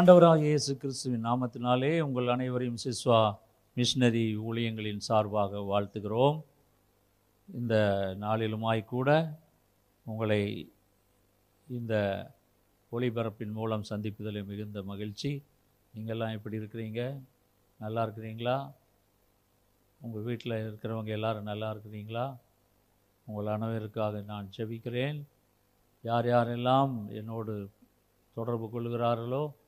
ஆண்டவராக இயேசு கிறிஸ்துவின் நாமத்தினாலே உங்கள் அனைவரையும் சிஸ்வா மிஷினரி ஊழியங்களின் சார்பாக வாழ்த்துகிறோம். இந்த நாளிலுமாய் கூட உங்களை இந்த ஒளிபரப்பின் மூலம் சந்திப்பதில் மிகுந்த மகிழ்ச்சி. நீங்கள்லாம் எப்படி இருக்கிறீங்க? நல்லா இருக்கிறீங்களா? உங்கள் வீட்டில் இருக்கிறவங்க எல்லாரும் நல்லா இருக்கிறீங்களா? உங்கள் அனைவருக்காக நான் ஜெபிக்கிறேன். யார் யாரெல்லாம் என்னோடு தொடர்பு கொள்கிறார்களோ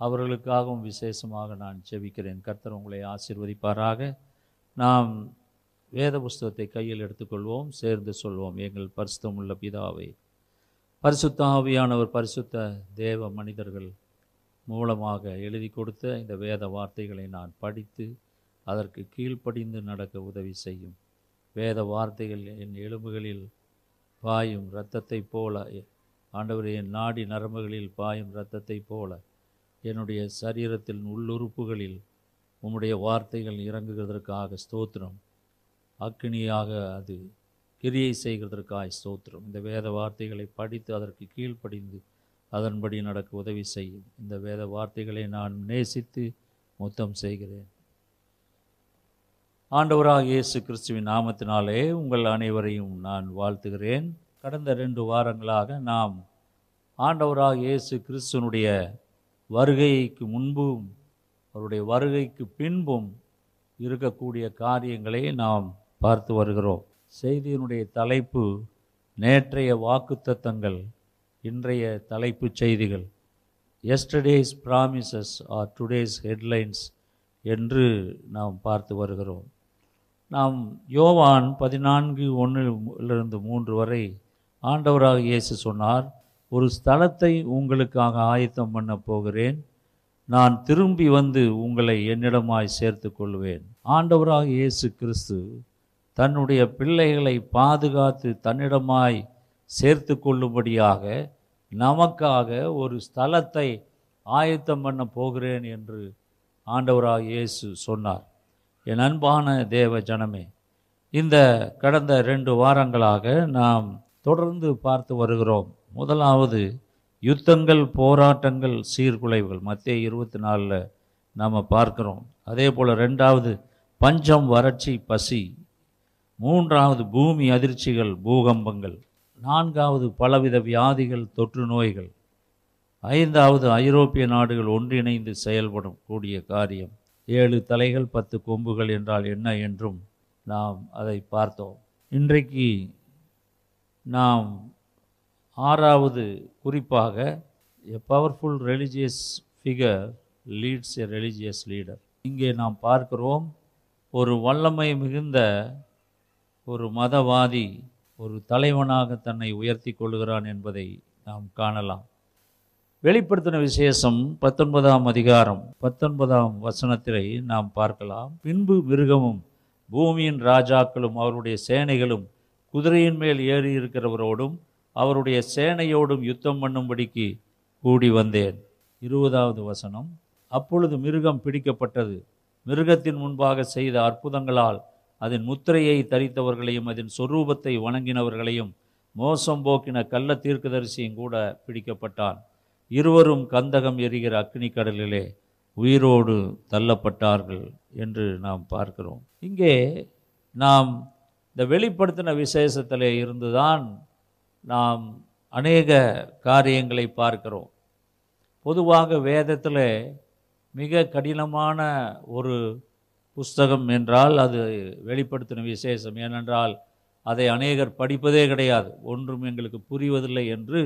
அவர்களுக்காகவும் விசேஷமாக நான் ஜெபிக்கிறேன். கர்த்தர் உங்களை ஆசிர்வதிப்பாராக. நாம் வேத புஸ்தகத்தை கையில் எடுத்துக்கொள்வோம். சேர்ந்து சொல்வோம். எங்கள் பரிசுத்தம் உள்ள பிதாவை பரிசுத்த ஆவியானவர் பரிசுத்த தேவ மனிதர்கள் மூலமாக எழுதி கொடுத்த இந்த வேத வார்த்தைகளை நான் படித்து அதற்கு கீழ்ப்படிந்து நடக்க உதவி செய்யும். வேத வார்த்தைகள் என் எலும்புகளில் பாயும் இரத்தத்தைப் போல ஆண்டவர் என் நாடி நரம்புகளில் பாயும் இரத்தத்தைப் போல என்னுடைய சரீரத்தில் உள்ளுறுப்புகளில் உம்முடைய வார்த்தைகள் இறங்குகிறதற்காக ஸ்தோத்திரம். அக்கினியாக அது கிரியை செய்கிறதற்காக ஸ்தோத்திரம். இந்த வேத வார்த்தைகளை படித்து அதற்கு கீழ்ப்படிந்து அதன்படி நடக்க உதவி செய்யும். இந்த வேத வார்த்தைகளை நான் நேசித்து முத்தம் செய்கிறேன். ஆண்டவராக இயேசு கிறிஸ்துவின் நாமத்தினாலே உங்கள் அனைவரையும் நான் வாழ்த்துகிறேன். கடந்த ரெண்டு வாரங்களாக நாம் ஆண்டவராக இயேசு கிறிஸ்துவனுடைய வருகைக்கு முன்பும் அவருடைய வருகைக்கு பின்பும் இருக்கக்கூடிய காரியங்களை நாம் பார்த்து வருகிறோம். செய்தியினுடைய தலைப்பு நேற்றைய வாக்குத்தத்தங்கள் இன்றைய தலைப்புச் செய்திகள். Yesterday's promises are today's headlines என்று நாம் பார்த்து வருகிறோம். நாம் யோவான் பதினான்கு ஒன்றிலிருந்து மூன்று வரை ஆண்டவராக இயேசு சொன்னார் ஒரு ஸ்தலத்தை உங்களுக்காக ஆயத்தம் பண்ண போகிறேன். நான் திரும்பி வந்து உங்களை என்னிடமாய் சேர்த்து கொள்வேன். ஆண்டவராக இயேசு கிறிஸ்து தன்னுடைய பிள்ளைகளை பாதுகாத்து தன்னிடமாய் சேர்த்து கொள்ளும்படியாக நமக்காக ஒரு ஸ்தலத்தை ஆயத்தம் பண்ண போகிறேன் என்று ஆண்டவராக இயேசு சொன்னார். என் அன்பான தேவ ஜனமே இந்த கடந்த ரெண்டு வாரங்களாக நாம் தொடர்ந்து பார்த்து வருகிறோம். முதலாவது யுத்தங்கள் போராட்டங்கள் சீர்குலைவுகள். மத்திய இருபத்தி நாலில் நாம் பார்க்குறோம். அதே போல் ரெண்டாவது பஞ்சம் வறட்சி பசி. மூன்றாவது பூமி அதிர்ச்சிகள் பூகம்பங்கள். நான்காவது பலவித வியாதிகள் தொற்று நோய்கள். ஐந்தாவது ஐரோப்பிய நாடுகள் ஒன்றிணைந்து செயல்படும் கூடிய காரியம். ஏழு தலைகள் பத்து கொம்புகள் என்றால் என்ன என்றும் நாம் அதை பார்த்தோம். இன்றைக்கு நாம் ஆறாவது குறிப்பாக a powerful religious figure leads a religious leader இங்கே நாம் பார்க்கிறோம் ஒரு வல்லமை மிகுந்த ஒரு மதவாதி ஒரு தலைவனாக தன்னை உயர்த்தி கொள்கிறான் என்பதை நாம் காணலாம். வெளிப்படுத்தின விசேஷம் பத்தொன்பதாம் அதிகாரம் பத்தொன்பதாம் வசனத்திலே நாம் பார்க்கலாம். பின்பு மிருகமும் பூமியின் ராஜாக்களும் அவருடைய சேனைகளும் குதிரையின் மேல் ஏறி இருக்கிறவரோடும் அவருடைய சேனையோடும் யுத்தம் பண்ணும்படிக்கு கூடி வந்தேன். இருபதாவது வசனம். அப்பொழுது மிருகம் பிடிக்கப்பட்டது. மிருகத்தின் முன்பாக செய்த அற்புதங்களால் அதன் முத்திரையை தரித்தவர்களையும் அதன் சொரூபத்தை வணங்கினவர்களையும் மோசம் போக்கின கள்ள தீர்க்கதரிசியும் கூட பிடிக்கப்பட்டான். இருவரும் கந்தகம் எரிகிற அக்னி கடலிலே உயிரோடு தள்ளப்பட்டார்கள் என்று நாம் பார்க்கிறோம். இங்கே நாம் இந்த வெளிப்படுத்தின விசேஷத்தில் இருந்துதான் நாம் அநேக காரியங்களை பார்க்கிறோம். பொதுவாக வேதத்தில் மிக கடினமான ஒரு புஸ்தகம் என்றால் அது வெளிப்படுத்தின விசேஷம். ஏனென்றால் அதை அநேகர் படிப்பதே கிடையாது. ஒன்றும் எங்களுக்கு புரிவதில்லை என்று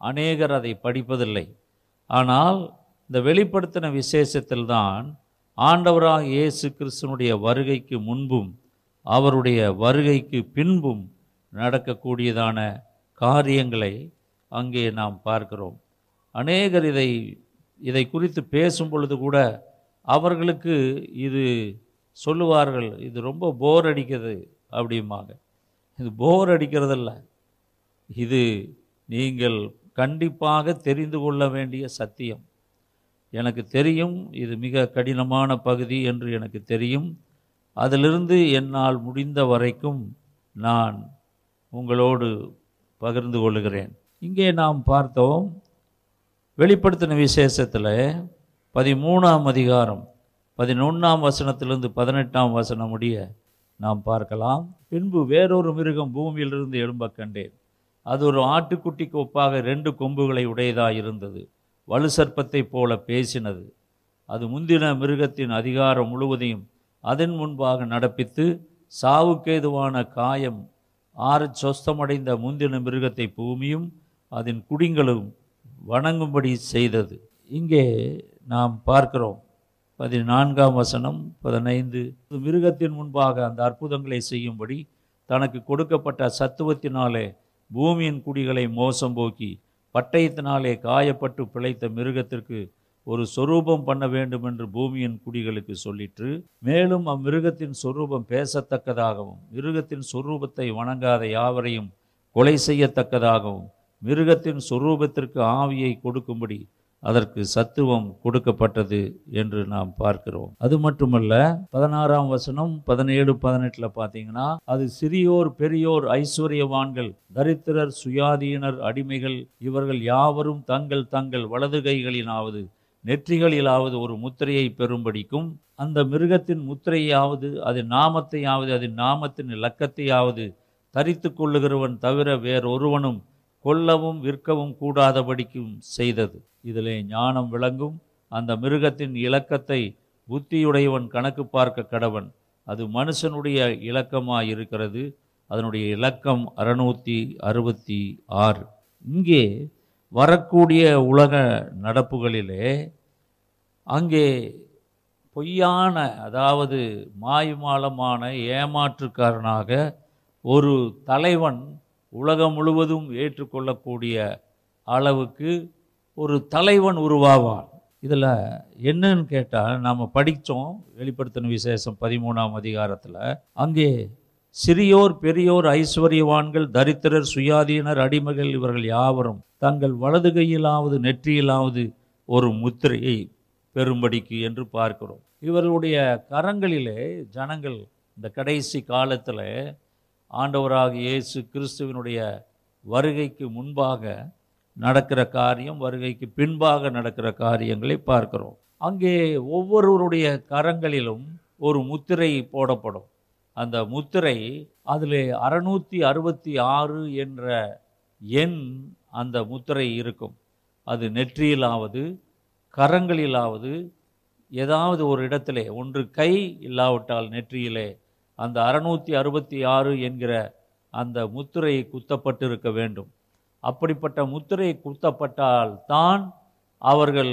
அநேகர் அதை படிப்பதில்லை. ஆனால் இந்த வெளிப்படுத்தின விசேஷத்தில்தான் ஆண்டவராக இயேசு கிறிஸ்தனுடைய வருகைக்கு முன்பும் அவருடைய வருகைக்கு பின்பும் நடக்கக்கூடியதான காரியங்களை அங்கே நாம் பார்க்கிறோம். அநேகர் இதை இதை குறித்து பேசும் பொழுது கூட அவர்களுக்கு இது சொல்லுவார்கள் இது ரொம்ப போர் அடிக்கிறது அப்படிம்பாங்க. இது போர் அடிக்கிறதல்ல. இது நீங்கள் கண்டிப்பாக தெரிந்து கொள்ள வேண்டிய சத்தியம். எனக்கு தெரியும் இது மிக கடினமான பகுதி என்று எனக்கு தெரியும். அதிலிருந்து என்னால் முடிந்த வரைக்கும் நான் உங்களோடு பகிர்ந்து கொள்கிறேன் இங்கே நாம் பார்த்தோம் வெளிப்படுத்தின விசேஷத்தில் பதிமூணாம் அதிகாரம் பதினொன்றாம் வசனத்திலிருந்து பதினெட்டாம் வசனம் முடிய நாம் பார்க்கலாம். பின்பு வேறொரு மிருகம் பூமியிலிருந்து எழும்ப கண்டேன். அது ஒரு ஆட்டுக்குட்டிக்கு ஒப்பாக ரெண்டு கொம்புகளை உடையதாக இருந்தது வலு சர்ப்பத்தைப் போல பேசினது. அது முந்தின மிருகத்தின் அதிகாரம் முழுவதையும் அதன் முன்பாக நடப்பித்து சாவுக்கேதுவான காயம் ஆறு சொஸ்தமடைந்த முந்தின மிருகத்தை பூமியும் அதன் குடிங்களும் வணங்கும்படி செய்தது. இங்கே நாம் பார்க்கிறோம். பதினான்காம் வசனம் பதினைந்து. மிருகத்தின் முன்பாக அந்த அற்புதங்களை செய்யும்படி தனக்கு கொடுக்கப்பட்ட சத்துவத்தினாலே பூமியின் குடிகளை மோசம் போக்கி பட்டயத்தினாலே காயப்பட்டு பிழைத்த மிருகத்திற்கு ஒரு சொரூபம் பண்ண வேண்டும் என்று பூமியின் குடிகளுக்கு சொல்லிற்று மேலும் அம்மிருகத்தின் சொரூபம் பேசத்தக்கதாகவும் மிருகத்தின் சொரூபத்தை வணங்காத யாவரையும் கொலை செய்யத்தக்கதாகவும் மிருகத்தின் சொரூபத்திற்கு ஆவியை கொடுக்கும்படி அதற்கு சத்துவம் கொடுக்கப்பட்டது என்று நாம் பார்க்கிறோம். அது மட்டுமல்ல பதினாறாம் வசனம் பதினேழு பதினெட்டில் பார்த்தீங்கன்னா அது சிறியோர் பெரியோர் ஐஸ்வர்யவான்கள் தரித்திரர் சுயாதீனர் அடிமைகள் இவர்கள் யாவரும் தங்கள் தங்கள் வலது கைகளினாவது நெற்றிகளிலாவது ஒரு முத்திரையை பெறும்படிக்கும் அந்த மிருகத்தின் முத்திரையாவது அதன் நாமத்தையாவது அதன் நாமத்தின் இலக்கத்தையாவது தரித்து கொள்ளுகிறவன் தவிர வேறொருவனும் கொல்லவும் விற்கவும் கூடாதபடிக்கும் செய்தது. இதிலே ஞானம் விளங்கும். அந்த மிருகத்தின் இலக்கத்தை புத்தியுடையவன் கணக்கு பார்க்க கடவன். அது மனுஷனுடைய இலக்கமாக இருக்கிறது அதனுடைய இலக்கம் அறுநூற்றி அறுபத்தி ஆறு. இங்கே வரக்கூடிய உலக நடப்புகளிலே அங்கே பொய்யான அதாவது மாயுமாலமான ஏமாற்றுக்காரனாக ஒரு தலைவன் உலகம் முழுவதும் ஏற்றுக்கொள்ளக்கூடிய அளவுக்கு ஒரு தலைவன் உருவாவான். இதில் என்னன்னு கேட்டால் நாம் படித்தோம் வெளிப்படுத்தின விசேஷம் பதிமூணாம் அதிகாரத்தில். அங்கே சிறியோர் பெரியோர் ஐஸ்வர்யவான்கள் தரித்திரர் சுயாதீனர் அடிமைகள் இவர்கள் யாவரும் தங்கள் வலது கையிலாவது நெற்றியிலாவது ஒரு முத்திரையை பெரும்படிக்கு என்று பார்க்கிறோம். இவர்களுடைய கரங்களிலே ஜனங்கள் இந்த கடைசி காலத்தில் ஆண்டவராக இயேசு கிறிஸ்துவினுடைய வருகைக்கு முன்பாக நடக்கிற காரியம் வருகைக்கு பின்பாக நடக்கிற காரியங்களை பார்க்கிறோம். அங்கே ஒவ்வொருவருடைய கரங்களிலும் ஒரு முத்திரை போடப்படும். அந்த முத்திரை அதில் அறுநூற்றி அறுபத்தி ஆறு என்ற எண் அந்த முத்திரை இருக்கும். அது நெற்றியிலாவது கரங்களிலாவது ஏதாவது ஒரு இடத்திலே ஒன்று கை இல்லாவிட்டால் நெற்றியிலே அந்த அறுநூற்றி அறுபத்தி ஆறு என்கிற அந்த முத்திரை குத்தப்பட்டிருக்க வேண்டும். அப்படிப்பட்ட முத்திரை குத்தப்பட்டால் தான் அவர்கள்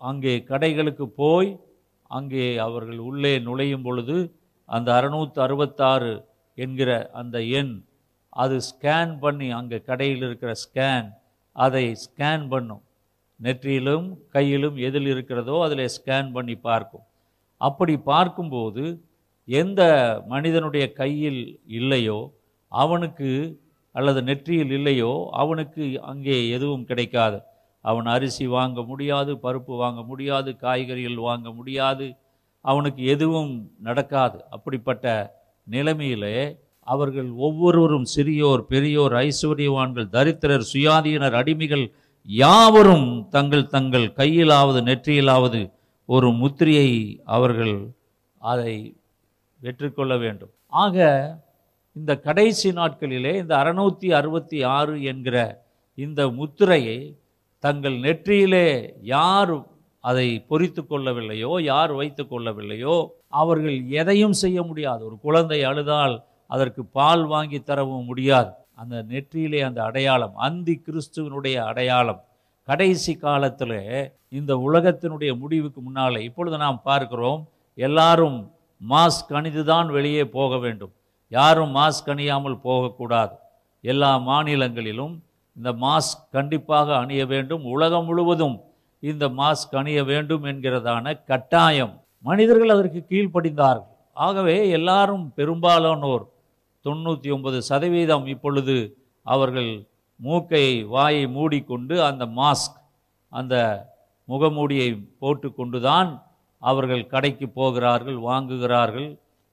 அங்கே கடைகளுக்கு போய் அங்கே அவர்கள் உள்ளே நுழையும் பொழுது அந்த அறுநூற்று அறுபத்தாறு என்கிற அந்த எண் அது ஸ்கேன் பண்ணி அங்கே கடையில் இருக்கிற ஸ்கேன் அதை ஸ்கேன் பண்ணும். நெற்றியிலும் கையிலும் எதில் இருக்கிறதோ அதில் ஸ்கேன் பண்ணி பார்க்கும். அப்படி பார்க்கும்போது எந்த மனிதனுடைய கையில் இல்லையோ அவனுக்கு அல்லது நெற்றியில் இல்லையோ அவனுக்கு அங்கே எதுவும் கிடைக்காது. அவன் அரிசி வாங்க முடியாது பருப்பு வாங்க முடியாது காய்கறிகள் வாங்க முடியாது. அவனுக்கு எதுவும் நடக்காது. அப்படிப்பட்ட நிலைமையிலே அவர்கள் ஒவ்வொருவரும் சிறியோர் பெரியோர் ஐஸ்வர்யவான்கள் தரித்திரர் சுயாதீனர் அடிமைகள் யாவரும் தங்கள் தங்கள் கையிலாவது நெற்றியிலாவது ஒரு முத்திரையை அவர்கள் அதை வெற்றிக்கொள்ள வேண்டும். ஆக இந்த கடைசி நாட்களிலே இந்த அறுநூற்றி அறுபத்தி ஆறு என்கிற இந்த முத்திரையை தங்கள் நெற்றியிலே யார் அதை பொறித்து கொள்ளவில்லையோ யார் வைத்து கொள்ளவில்லையோ அவர்கள் எதையும் செய்ய முடியாது. ஒரு குழந்தை அழுதால் அதற்கு பால் வாங்கி தரவும் முடியாது. அந்த நெற்றியிலே அந்த அடையாளம் அந்தி கிறிஸ்துவனுடைய அடையாளம். கடைசி காலத்தில் இந்த உலகத்தினுடைய முடிவுக்கு முன்னாலே இப்பொழுது நாம் பார்க்கிறோம் எல்லாரும் மாஸ்க் அணிந்துதான் வெளியே போக வேண்டும். யாரும் மாஸ்க் அணியாமல் போகக்கூடாது. எல்லா மாநிலங்களிலும் இந்த மாஸ்க் கண்டிப்பாக அணிய வேண்டும். உலகம் முழுவதும் இந்த மாஸ்க் அணிய வேண்டும் என்கிறதான கட்டாயம். மனிதர்கள் அதற்கு கீழ்ப்படிந்தார்கள். ஆகவே எல்லாரும் பெரும்பாலானோர் தொண்ணூற்றி ஒன்பது சதவீதம் இப்பொழுது அவர்கள் மூக்கை வாயை மூடிக்கொண்டு அந்த மாஸ்க் அந்த முகமூடியை போட்டுக்கொண்டு தான் அவர்கள் கடைக்கு போகிறார்கள் வாங்குகிறார்கள்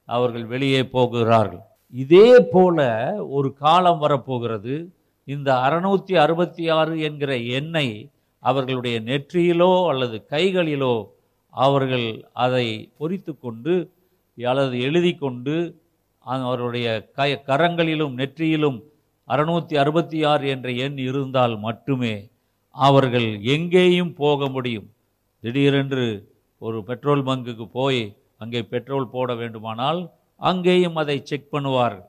அவர்கள் வெளியே போகிறார்கள். இதே போல ஒரு காலம் வரப்போகிறது. இந்த அறுநூற்றி அறுபத்தி ஆறு என்கிற எண்ணை அவர்களுடைய நெற்றியிலோ அல்லது கைகளிலோ அவர்கள் அதை பொறித்து கொண்டு அல்லது எழுதி கொண்டு அவருடைய கய கரங்களிலும் நெற்றியிலும் அறுநூற்றி அறுபத்தி ஆறு என்ற எண் இருந்தால் மட்டுமே அவர்கள் எங்கேயும் போக முடியும். திடீரென்று ஒரு பெட்ரோல் பங்குக்கு போய் அங்கே பெட்ரோல் போட வேண்டுமானால் அங்கேயும் அதை செக் பண்ணுவார்கள்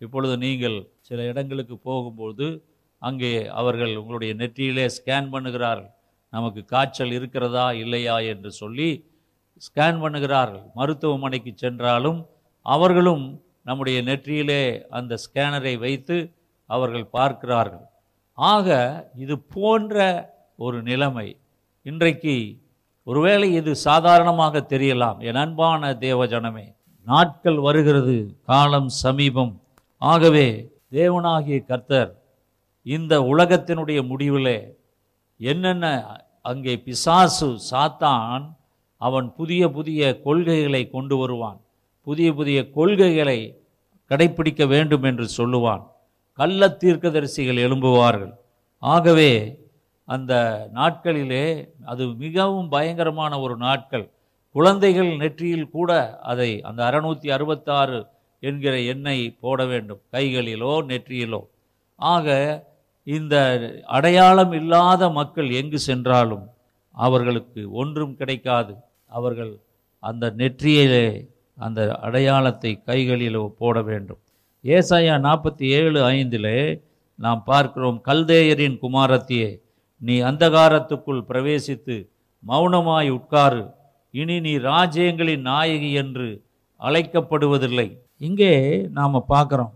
இப்பொழுது நீங்கள் சில இடங்களுக்கு போகும்போது அங்கே அவர்கள் உங்களுடைய நெற்றியிலே ஸ்கேன் பண்ணுகிறார்கள் நமக்கு காய்ச்சல் இருக்கிறதா இல்லையா என்று சொல்லி ஸ்கேன் பண்ணுகிறார்கள். மருத்துவமனைக்கு சென்றாலும் அவர்களும் நம்முடைய நெற்றியிலே அந்த ஸ்கேனரை வைத்து அவர்கள் பார்க்கிறார்கள். ஆக இது போன்ற ஒரு நிலைமை. இன்றைக்கு ஒருவேளை இது சாதாரணமாக தெரியலாம். என் அன்பான தேவஜனமே நாட்கள் வருகிறது காலம் சமீபம். ஆகவே தேவனாகிய கர்த்தர் இந்த உலகத்தினுடைய முடிவிலே என்னென்ன அங்கே பிசாசு சாத்தான் அவன் புதிய புதிய கொள்கைகளை கொண்டு வருவான். புதிய புதிய கொள்கைகளை கடைப்பிடிக்க வேண்டும் என்று சொல்லுவான். கள்ள தீர்க்கதரிசிகள் எழும்புவார்கள். ஆகவே அந்த நாட்களிலே அது மிகவும் பயங்கரமான ஒரு நாட்கள். குழந்தைகள் நெற்றியில் கூட அதை அந்த அறுநூற்றி அறுபத்தாறு என்கிற எண்ணெய் போட வேண்டும். கைகளிலோ நெற்றியிலோ. ஆக இந்த அடையாளம் இல்லாத மக்கள் எங்கு சென்றாலும் அவர்களுக்கு ஒன்றும் கிடைக்காது. அவர்கள் அந்த நெற்றியிலே அந்த அடையாளத்தை கைகளில் போட வேண்டும். ஏசாயா நாற்பத்தி ஏழு ஐந்திலே நாம் பார்க்கிறோம் கல்தேயரின் குமாரத்தியே நீ அந்தகாரத்துக்குள் பிரவேசித்து மௌனமாய் உட்காரு. இனி நீ ராஜ்யங்களின் நாயகி என்று அழைக்கப்படுவதில்லை. இங்கே நாம் பார்க்குறோம்.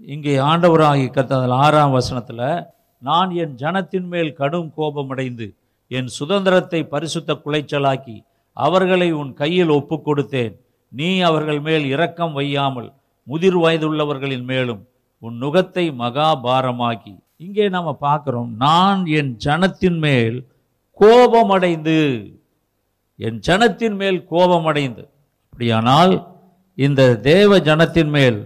இங்கே ஆண்டவராகி கத்ததில் ஆறாம் வசனத்தில் நான் என் ஜனத்தின் மேல் கடும் கோபமடைந்து என் சுதந்திரத்தை பரிசுத்த குலைச்சலாக்கி அவர்களை உன் கையில் ஒப்புக் கொடுத்தேன் நீ அவர்கள் மேல் இரக்கம் வையாமல் முதிர் வயதுள்ளவர்களின் மேலும் உன் நுகத்தை மகாபாரமாக்கி. இங்கே நாம் பார்க்குறோம் நான் என் ஜனத்தின் மேல் கோபமடைந்து என் ஜனத்தின் மேல் கோபமடைந்து. அப்படியானால் இந்த தேவ ஜனத்தின் மேல்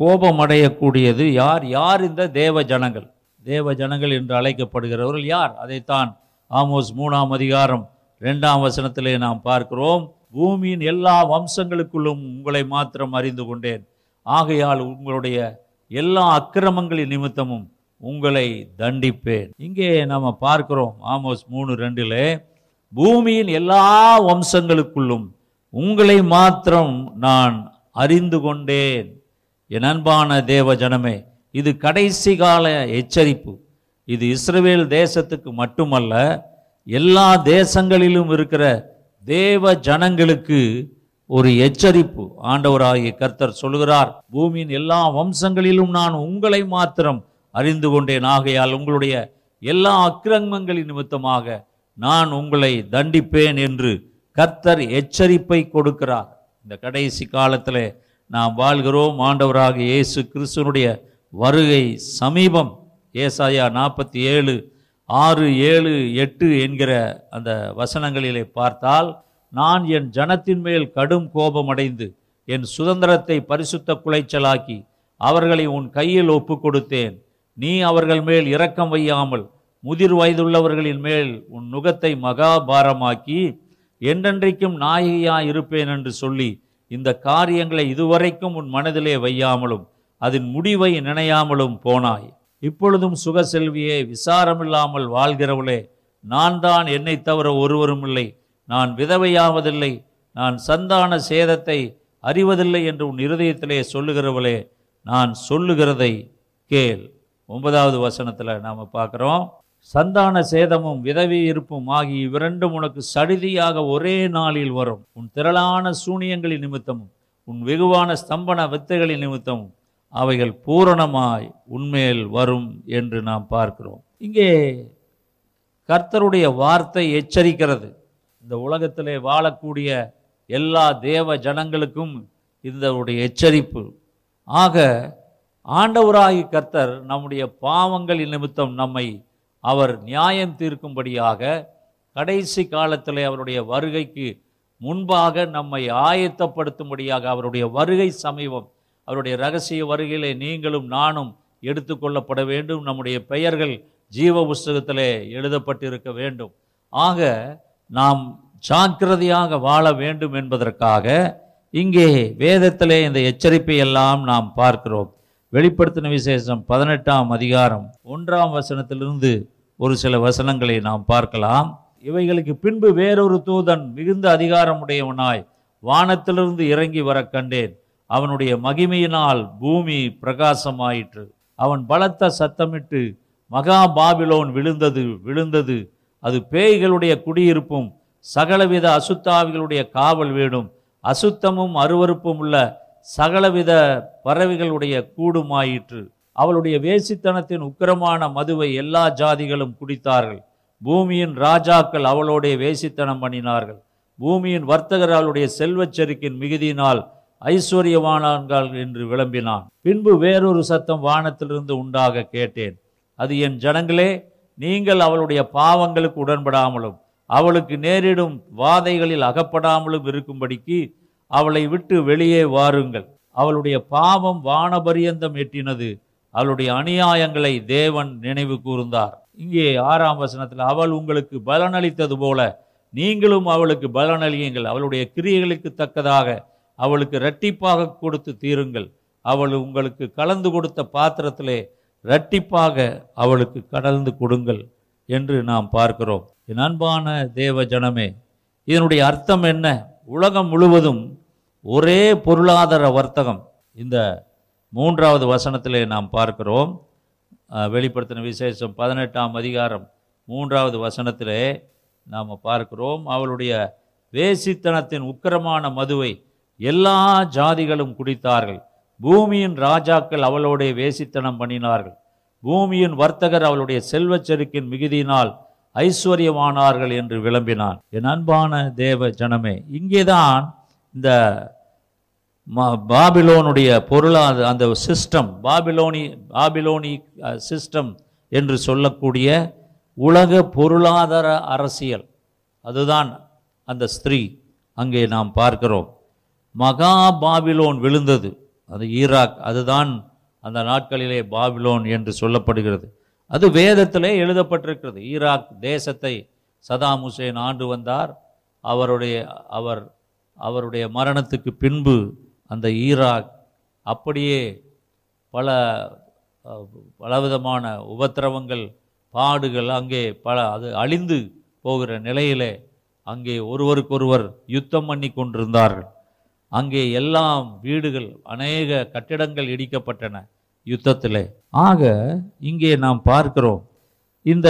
கோபமடையக்கூடியது யார்? யார் இந்த தேவ ஜனங்கள்? தேவ ஜனங்கள் என்று அழைக்கப்படுகிறவர்கள் யார்? அதைத்தான் ஆமோஸ் மூணாம் அதிகாரம் ரெண்டாம் வசனத்திலே நாம் பார்க்கிறோம். பூமியின் எல்லா வம்சங்களுக்குள்ளும் உங்களை மாத்திரம் அறிந்து கொண்டேன். ஆகையால் உங்களுடைய எல்லா அக்கிரமங்களின் நிமித்தமும் உங்களை தண்டிப்பேன். இங்கே நாம் பார்க்கிறோம் ஆமோஸ் மூணு ரெண்டிலே பூமியின் எல்லா வம்சங்களுக்குள்ளும் உங்களை மாத்திரம் நான் அறிந்து கொண்டேன். என் அன்பான தேவ ஜனமே இது கடைசி கால எச்சரிப்பு. இது இஸ்ரவேல் தேசத்துக்கு மட்டுமல்ல எல்லா தேசங்களிலும் இருக்கிற தேவ ஜனங்களுக்கு ஒரு எச்சரிப்பு. ஆண்டவராகிய கர்த்தர் சொல்கிறார் பூமியின் எல்லா வம்சங்களிலும் நான் உங்களை மாத்திரம் அறிந்து கொண்டேன். ஆகையால் உங்களுடைய எல்லா அக்கிரமங்களின் நிமித்தமாக நான் உங்களை தண்டிப்பேன் என்று கர்த்தர் எச்சரிப்பை கொடுக்கிறார். இந்த கடைசி காலத்தில் நாம் வாழ்கிறோம். ஆண்டவராக இயேசு கிறிஸ்துவனுடைய வருகை சமீபம் ஏசாயா நாற்பத்தி ஏழு ஆறு ஏழு எட்டு என்கிற அந்த வசனங்களிலே பார்த்தால் நான் என் ஜனத்தின் மேல் கடும் கோபமடைந்து என் சுதந்திரத்தை பரிசுத்த குலைச்சலாக்கி அவர்களை உன் கையில் ஒப்பு கொடுத்தேன் நீ அவர்கள் மேல் இரக்கம் வையாமல் முதிர் வயதுள்ளவர்களின் மேல் உன் நுகத்தை மகாபாரமாக்கி என்றென்றைக்கும் நாயகியாக இருப்பேன் என்று சொல்லி இந்த காரியங்களை இதுவரைக்கும் உன் மனதிலே வையாமலும் அதன் முடிவை நினையாமலும் போனாய். இப்பொழுதும் சுக செல்வியே விசாரமில்லாமல் வாழ்கிறவளே நான் தான் என்னை தவிர ஒருவரும் இல்லை. நான் விதவையாவதில்லை. நான் சந்தான சேதத்தை அறிவதில்லை என்று உன் இருதயத்திலே சொல்லுகிறவளே நான் சொல்லுகிறதை கேள். ஒன்பதாவது வசனத்தில் நாம் பார்க்குறோம். சந்தான சேதமும் விதவி இருப்பும் ஆகிய இவ்விரண்டும் உனக்கு சடிதியாக ஒரே நாளில் வரும். உன் திரளான சூனியங்களின் நிமித்தமும் உன் வெகுவான ஸ்தம்பன வித்தைகளின் நிமித்தமும். அவைகள் பூரணமாய் உண்மையில் வரும் என்று நாம் பார்க்கிறோம். இங்கே கர்த்தருடைய வார்த்தை எச்சரிக்கிறது. இந்த உலகத்திலே வாழக்கூடிய எல்லா தேவ ஜனங்களுக்கும் இந்த எச்சரிப்பு. ஆக ஆண்டவராகி கர்த்தர் நம்முடைய பாவங்கள் நிமித்தம் நம்மை அவர் நியாயம் தீர்க்கும்படியாக கடைசி காலத்தில் அவருடைய வருகைக்கு முன்பாக நம்மை ஆயத்தப்படுத்தும்படியாக அவருடைய வருகை சமீபம் அவருடைய ரகசிய வருகையிலே நீங்களும் நானும் எடுத்துக்கொள்ளப்பட வேண்டும். நம்முடைய பெயர்கள் ஜீவ புஸ்தகத்திலே எழுதப்பட்டிருக்க வேண்டும். ஆக நாம் ஜாக்கிரதையாக வாழ வேண்டும் என்பதற்காக இங்கே வேதத்திலே இந்த எச்சரிப்பை எல்லாம் நாம் பார்க்கிறோம். வெளிப்படுத்தின விசேஷம் பதினெட்டாம் அதிகாரம் ஒன்றாம் வசனத்திலிருந்து ஒரு சில வசனங்களை நாம் பார்க்கலாம். இவைகளுக்கு பின்பு வேறொரு தூதன் மிகுந்த அதிகாரமுடையவனாய் வானத்திலிருந்து இறங்கி வர கண்டேன். அவனுடைய மகிமையினால் பூமி பிரகாசமாயிற்று. அவன் பலத்த சத்தமிட்டு மகா பாபிலோன் விழுந்தது விழுந்தது. அது பேய்களுடைய குடியிருப்பும் சகலவித அசுத்தாவிகளுடைய காவல் வீடும் அசுத்தமும் அருவருப்பும் உள்ள சகலவித பறவைகளுடைய கூடுமாயிற்று. அவளுடைய வேசித்தனத்தின் உக்கிரமான மதுவை எல்லா ஜாதிகளும் குடித்தார்கள். பூமியின் ராஜாக்கள் அவளுடைய வேசித்தனம் பண்ணினார்கள். பூமியின் வர்த்தகர் அவளுடைய செல்வச் செருக்கின் மிகுதியினால் ஐஸ்வர்யவானான்கள் என்று விளம்பினான். பின்பு வேறொரு சத்தம் வானத்திலிருந்து உண்டாக கேட்டேன். அது என் ஜனங்களே நீங்கள் அவளுடைய பாவங்களுக்கு உடன்படாமலும் அவளுக்கு நேரிடும் வாதைகளில் அகப்படாமலும் இருக்கும்படிக்கு அவளை விட்டு வெளியே வாருங்கள். அவளுடைய பாவம் வானபரியந்தம் எட்டினது அவளுடைய அநியாயங்களை தேவன் நினைவு கூர்ந்தார். இங்கே ஆறாம் வசனத்தில் அவள் உங்களுக்கு பலனளித்தது போல நீங்களும் அவளுக்கு பலனளியுங்கள். அவளுடைய கிரியைகளுக்கு தக்கதாக அவளுக்கு இரட்டிப்பாக கொடுத்து தீருங்கள். அவள் உங்களுக்கு கலந்து கொடுத்த பாத்திரத்திலே இரட்டிப்பாக அவளுக்கு கலந்து கொடுங்கள் என்று நாம் பார்க்கிறோம். என் அன்பான தேவ ஜனமே இதனுடைய அர்த்தம் என்ன? உலகம் முழுவதும் ஒரே பொருளாதார வர்த்தகம். இந்த மூன்றாவது வசனத்திலே நாம் பார்க்கிறோம். வெளிப்படுத்தின விசேஷம் பதினெட்டாம் அதிகாரம் மூன்றாவது வசனத்திலே நாம் பார்க்கிறோம். அவளுடைய வேசித்தனத்தின் உக்கிரமான மதுவை எல்லா ஜாதிகளும் குடித்தார்கள். பூமியின் ராஜாக்கள் அவளோடைய வேசித்தனம் பண்ணினார்கள். பூமியின் வர்த்தகர் அவளுடைய செல்வச் செருக்கின் மிகுதியினால் ஐஸ்வர்யமானார்கள் என்று விளம்பினான். என் அன்பான தேவ ஜனமே இங்கேதான் இந்த ம- பாபிலோனுடைய பொருளாதார அந்த சிஸ்டம் பாபிலோனி பாபிலோனி சிஸ்டம் என்று சொல்லக்கூடிய உலக பொருளாதார அரசியல். அதுதான் அந்த ஸ்திரீ அங்கே நாம் பார்க்கிறோம். மகா பாபிலோன் விழுந்தது. அது ஈராக் அதுதான் அந்த நாட்களிலே பாபிலோன் என்று சொல்லப்படுகிறது. அது வேதத்திலே எழுதப்பட்டிருக்கிறது. ஈராக் தேசத்தை சதாம் ஹுசேன் ஆண்டு வந்தார். அவருடைய அவர் அவருடைய மரணத்துக்கு பின்பு அந்த ஈராக் அப்படியே பல பலவிதமான உபத்திரவங்கள் பாடுகள் அங்கே பல அது அழிந்து போகிற நிலையிலே அங்கே ஒருவருக்கொருவர் யுத்தம் பண்ணி கொண்டிருந்தார்கள். அங்கே எல்லாம் வீடுகள் அநேக கட்டிடங்கள் இடிக்கப்பட்டன யுத்தத்திலே. ஆக இங்கே நாம் பார்க்கிறோம் இந்த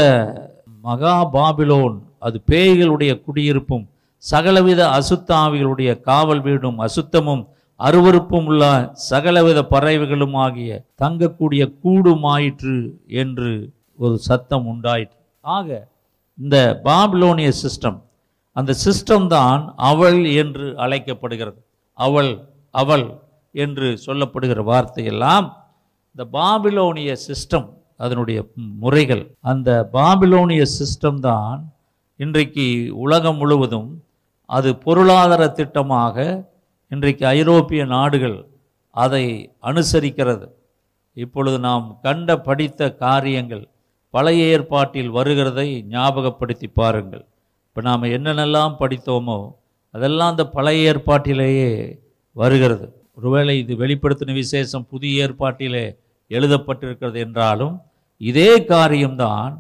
மகா பாபிலோன் அது பேய்களுடைய குடியிருப்பும் சகலவித அசுத்தாவிகளுடைய காவல் வீடும் அசுத்தமும் அருவருப்பும் உள்ள சகலவித பறவைகளும் ஆகிய தங்கக்கூடிய கூடுமாயிற்று என்று ஒரு சத்தம் உண்டாயிற்று. ஆக இந்த பாபிலோனிய சிஸ்டம் அந்த சிஸ்டம் தான் அவள் என்று அழைக்கப்படுகிறது. அவள் அவள் என்று சொல்லப்படுகிற வார்த்தையெல்லாம் இந்த பாபிலோனிய சிஸ்டம் அதனுடைய முறைகள். அந்த பாபிலோனிய சிஸ்டம் தான் இன்றைக்கு உலகம் முழுவதும் அது பொருளாதார திட்டமாக இன்றைக்கு ஐரோப்பிய நாடுகள் அதை அனுசரிக்கிறது. இப்பொழுது நாம் கண்ட படித்த காரியங்கள் பழைய ஏற்பாட்டில் வருகிறதை ஞாபகப்படுத்தி பாருங்கள். இப்போ நாம் என்னென்னலாம் படித்தோமோ அதெல்லாம் அந்த பழைய ஏற்பாட்டிலேயே வருகிறது. ஒருவேளை இது வெளிப்படுத்தின விசேஷம் புதிய ஏற்பாட்டிலே எழுதப்பட்டிருக்கிறது என்றாலும் இதே காரியம்தான்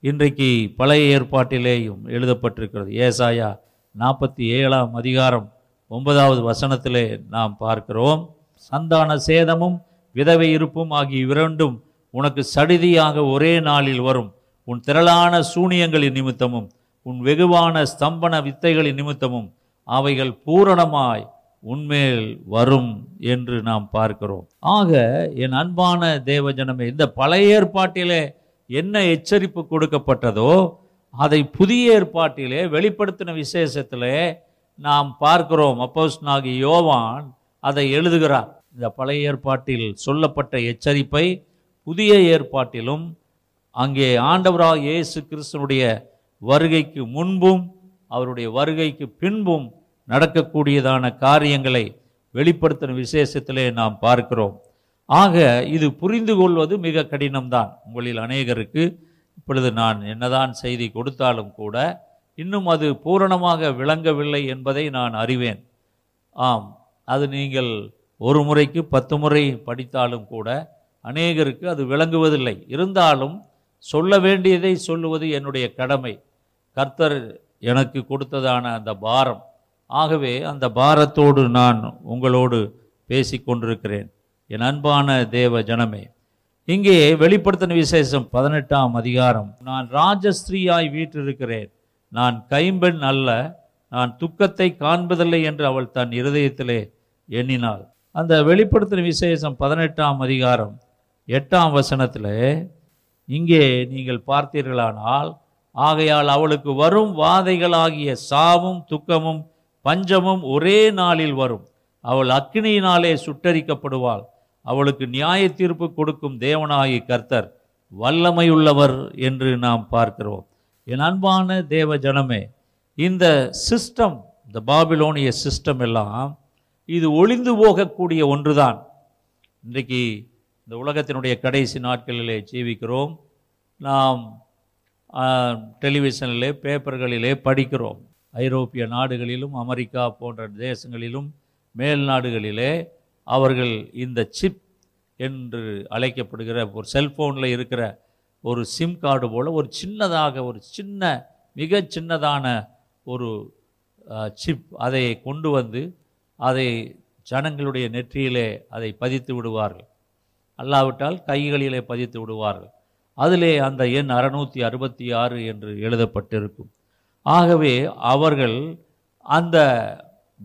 இன்றைக்கு பழைய ஏற்பாட்டிலேயும் எழுதப்பட்டிருக்கிறது. ஏசாயா நாற்பத்தி ஏழாம் அதிகாரம் ஒன்பதாவது வசனத்திலே நாம் பார்க்கிறோம் சந்தான சேதமும் விதவை இருப்பும் ஆகிய இரண்டும் உனக்கு சடிதியாக ஒரே நாளில் வரும். உன் திரளான சூனியங்களின் நிமித்தமும் உன் வெகுவான ஸ்தம்பன வித்தைகளின் நிமித்தமும் அவைகள் பூரணமாய் உண்மையில் வரும் என்று நாம் பார்க்கிறோம். ஆக என் அன்பான தேவஜனமே இந்த பழைய ஏற்பாட்டிலே என்ன எச்சரிப்பு கொடுக்கப்பட்டதோ அதை புதிய ஏற்பாட்டிலே வெளிப்படுத்தின விசேஷத்திலே நாம் பார்க்கிறோம். அப்போஸ்தலனாகிய யோவான் அதை எழுதுகிறார். இந்த பழைய ஏற்பாட்டில் சொல்லப்பட்ட எச்சரிப்பை புதிய ஏற்பாட்டிலும் அங்கே ஆண்டவராக இயேசு கிறிஸ்தனுடைய வருகைக்கு முன்பும் அவருடைய வருகைக்கு பின்பும் நடக்கக்கூடியதான காரியங்களை வெளிப்படுத்தின விசேஷத்திலே நாம் பார்க்கிறோம். ஆக இது புரிந்து கொள்வது மிக கடினம்தான். உங்களில் அநேகருக்கு இப்பொழுது நான் என்னதான் செய்தி கொடுத்தாலும் கூட இன்னும் அது பூரணமாக விளங்கவில்லை என்பதை நான் அறிவேன். ஆம் அது நீங்கள் ஒரு முறைக்கு பத்து முறை படித்தாலும் கூட அநேகருக்கு அது விளங்குவதில்லை. இருந்தாலும் சொல்ல வேண்டியதை சொல்லுவது என்னுடைய கடமை. கர்த்தர் எனக்கு கொடுத்ததான அந்த பாரம் ஆகவே அந்த பாரத்தோடு நான் உங்களோடு பேசி கொண்டிருக்கிறேன் என் அன்பான தேவ ஜனமே இங்கே வெளிப்படுத்தின விசேஷம் பதினெட்டாம் அதிகாரம். நான் ராஜஸ்திரீயாய் வீற்றிருக்கிறேன். நான் கைம்பெண் அல்ல நான் துக்கத்தை காண்பதில்லை என்று அவள் தன் இருதயத்திலே எண்ணினாள். அந்த வெளிப்படுத்தின விசேஷம் பதினெட்டாம் அதிகாரம் எட்டாம் வசனத்தில் இங்கே நீங்கள் பார்த்தீர்களானால் ஆகையால் அவளுக்கு வரும் வாதைகளாகிய சாவும் துக்கமும் பஞ்சமும் ஒரே நாளில் வரும். அவள் அக்னியினாலே சுட்டரிக்கப்படுவாள். அவளுக்கு நியாய தீர்ப்பு கொடுக்கும் தேவனாகி கர்த்தர் வல்லமையுள்ளவர் என்று நாம் பார்க்கிறோம். என் அன்பான தேவ ஜனமே இந்த சிஸ்டம் இந்த பாபிலோனிய சிஸ்டம் எல்லாம் இது ஒளிந்து போகக்கூடிய ஒன்றுதான். இன்றைக்கு இந்த உலகத்தினுடைய கடைசி நாட்களிலே ஜீவிக்கிறோம். நாம் டெலிவிஷனிலே பேப்பர்களிலே படிக்கிறோம். ஐரோப்பிய நாடுகளிலும் அமெரிக்கா போன்ற தேசங்களிலும் மேல் நாடுகளிலே அவர்கள் இந்த சிப் என்று அழைக்கப்படுகிற ஒரு செல்ஃபோனில் இருக்கிற ஒரு சிம் கார்டு போல் ஒரு சின்னதாக ஒரு சின்ன மிக சின்னதான ஒரு சிப் அதை கொண்டு வந்து அதை ஜனங்களுடைய நெற்றியிலே அதை பதித்து விடுவார்கள். அல்லாவிட்டால் கைகளிலே பதித்து விடுவார்கள். அதிலே அந்த எண் அறுநூற்றி அறுபத்தி ஆறு என்று எழுதப்பட்டிருக்கும். ஆகவே அவர்கள் அந்த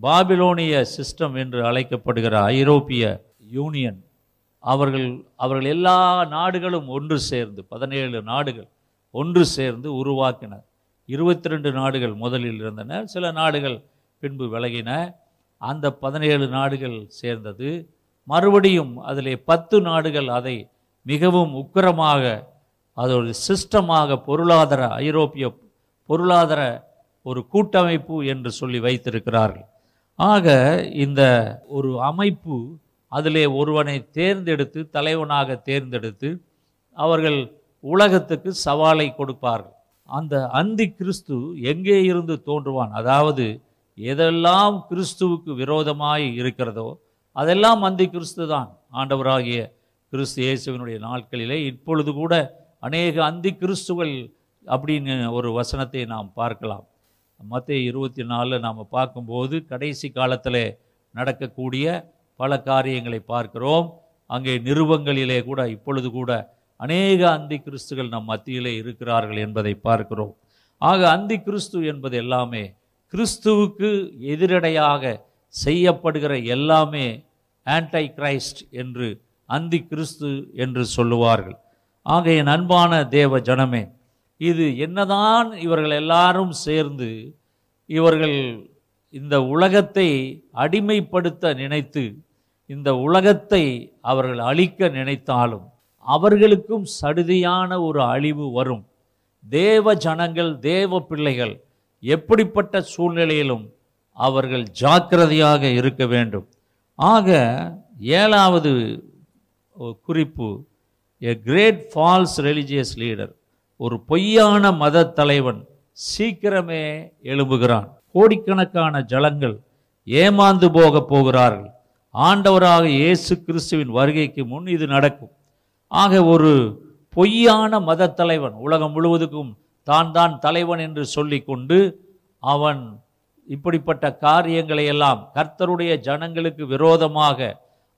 பாபிலோனிய சிஸ்டம் என்று அழைக்கப்படுகிற ஐரோப்பிய யூனியன் அவர்கள் அவர்கள் எல்லா நாடுகளும் ஒன்று சேர்ந்து பதினேழு நாடுகள் ஒன்று சேர்ந்து உருவாக்கினர் இருபத்தி ரெண்டு நாடுகள் முதலில் இருந்தன. சில நாடுகள் பின்பு விலகின. அந்த பதினேழு நாடுகள் சேர்ந்தது. மறுபடியும் அதிலே பத்து நாடுகள் அதை மிகவும் உக்கிரமாக அது ஒரு சிஸ்டமாக பொருளாதார ஐரோப்பிய பொருளாதார ஒரு கூட்டமைப்பு என்று சொல்லி வைத்திருக்கிறார்கள். ஆக இந்த ஒரு அமைப்பு அதிலே ஒருவனை தேர்ந்தெடுத்து தலைவனாக தேர்ந்தெடுத்து அவர்கள் உலகத்துக்கு சவாலை கொடுப்பார்கள். அந்த அந்தி கிறிஸ்து எங்கே இருந்து தோன்றுவான்? அதாவது எதெல்லாம் கிறிஸ்துவுக்கு விரோதமாய் இருக்கிறதோ அதெல்லாம் அந்தி கிறிஸ்து தான். ஆண்டவராகிய கிறிஸ்து இயேசுவினுடைய நாட்களிலே இப்பொழுது கூட அநேக அந்தி கிறிஸ்துகள் அப்படின்னு ஒரு வசனத்தை நாம் பார்க்கலாம். மற்ற இருபத்தி நாலில் நாம் பார்க்கும்போது கடைசி காலத்தில் நடக்கக்கூடிய பல காரியங்களை பார்க்கிறோம். அங்கே நிருபங்களிலே கூட இப்பொழுது கூட அநேக அந்தி கிறிஸ்துகள் நம் மத்தியிலே இருக்கிறார்கள் என்பதை பார்க்கிறோம். ஆக அந்தி கிறிஸ்து என்பது எல்லாமே கிறிஸ்துவுக்கு எதிரடையாக செய்யப்படுகிற எல்லாமே ஆன்டை கிரைஸ்ட் என்று அந்தி கிறிஸ்து என்று சொல்லுவார்கள். ஆக என் அன்பான தேவ ஜனமே இது என்னதான் இவர்கள் எல்லாரும் சேர்ந்து இவர்கள் இந்த உலகத்தை அடிமைப்படுத்த நினைத்து இந்த உலகத்தை அவர்கள் அழிக்க நினைத்தாலும் அவர்களுக்கும் சடுதியான ஒரு அழிவு வரும். தேவ ஜனங்கள் தேவ பிள்ளைகள் எப்படிப்பட்ட சூழ்நிலையிலும் அவர்கள் ஜாக்கிரதையாக இருக்க வேண்டும். ஆக ஏழாவது குறிப்பு a great false religious leader ஒரு பொய்யான மத தலைவன் சீக்கிரமே எழும்புகிறான். கோடிக்கணக்கான ஜலங்கள் ஏமாந்து போக போகிறார்கள். ஆண்டவராக இயேசு கிறிஸ்துவின் வருகைக்கு முன் இது நடக்கும். ஆக ஒரு பொய்யான மத தலைவன் உலகம் முழுவதுக்கும் தான் தான் தலைவன் என்று சொல்லிக்கொண்டு அவன் இப்படிப்பட்ட காரியங்களை எல்லாம் கர்த்தருடைய ஜனங்களுக்கு விரோதமாக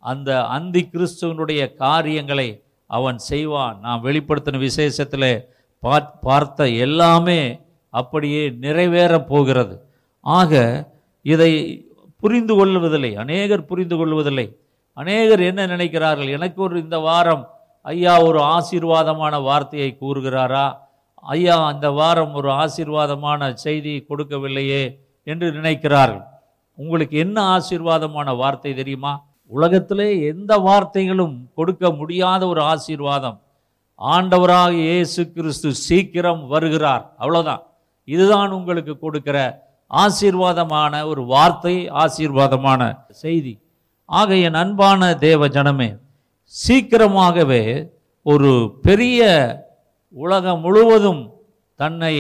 அந்த அந்தி கிறிஸ்துவனுடைய காரியங்களை அவன் செய்வான். நாம் வெளிப்படுத்தின விசேஷத்தில் பார்த்த எல்லாமே அப்படியே நிறைவேறப் போகிறது. ஆக இதை புரிந்து கொள்வதில்லை. அநேகர் புரிந்து கொள்வதில்லை. அநேகர் என்ன நினைக்கிறார்கள்? எனக்கு ஒரு இந்த வாரம் ஐயா ஒரு ஆசீர்வாதமான வார்த்தையை கூறுகிறாரா? ஐயா அந்த வாரம் ஒரு ஆசீர்வாதமான செய்தி கொடுக்கவில்லையே என்று நினைக்கிறார்கள். உங்களுக்கு என்ன ஆசீர்வாதமான வார்த்தை தெரியுமா? உலகத்திலே எந்த வார்த்தைகளும் கொடுக்க முடியாத ஒரு ஆசீர்வாதம். ஆண்டவராக இயேசு கிறிஸ்து சீக்கிரம் வருகிறார். அவ்வளோதான் இதுதான் உங்களுக்கு கொடுக்கிற ஆசீர்வாதமான ஒரு வார்த்தை ஆசீர்வாதமான செய்தி. ஆக என் அன்பான தேவ ஜனமே சீக்கிரமாகவே ஒரு பெரிய உலகம் முழுவதும் தன்னை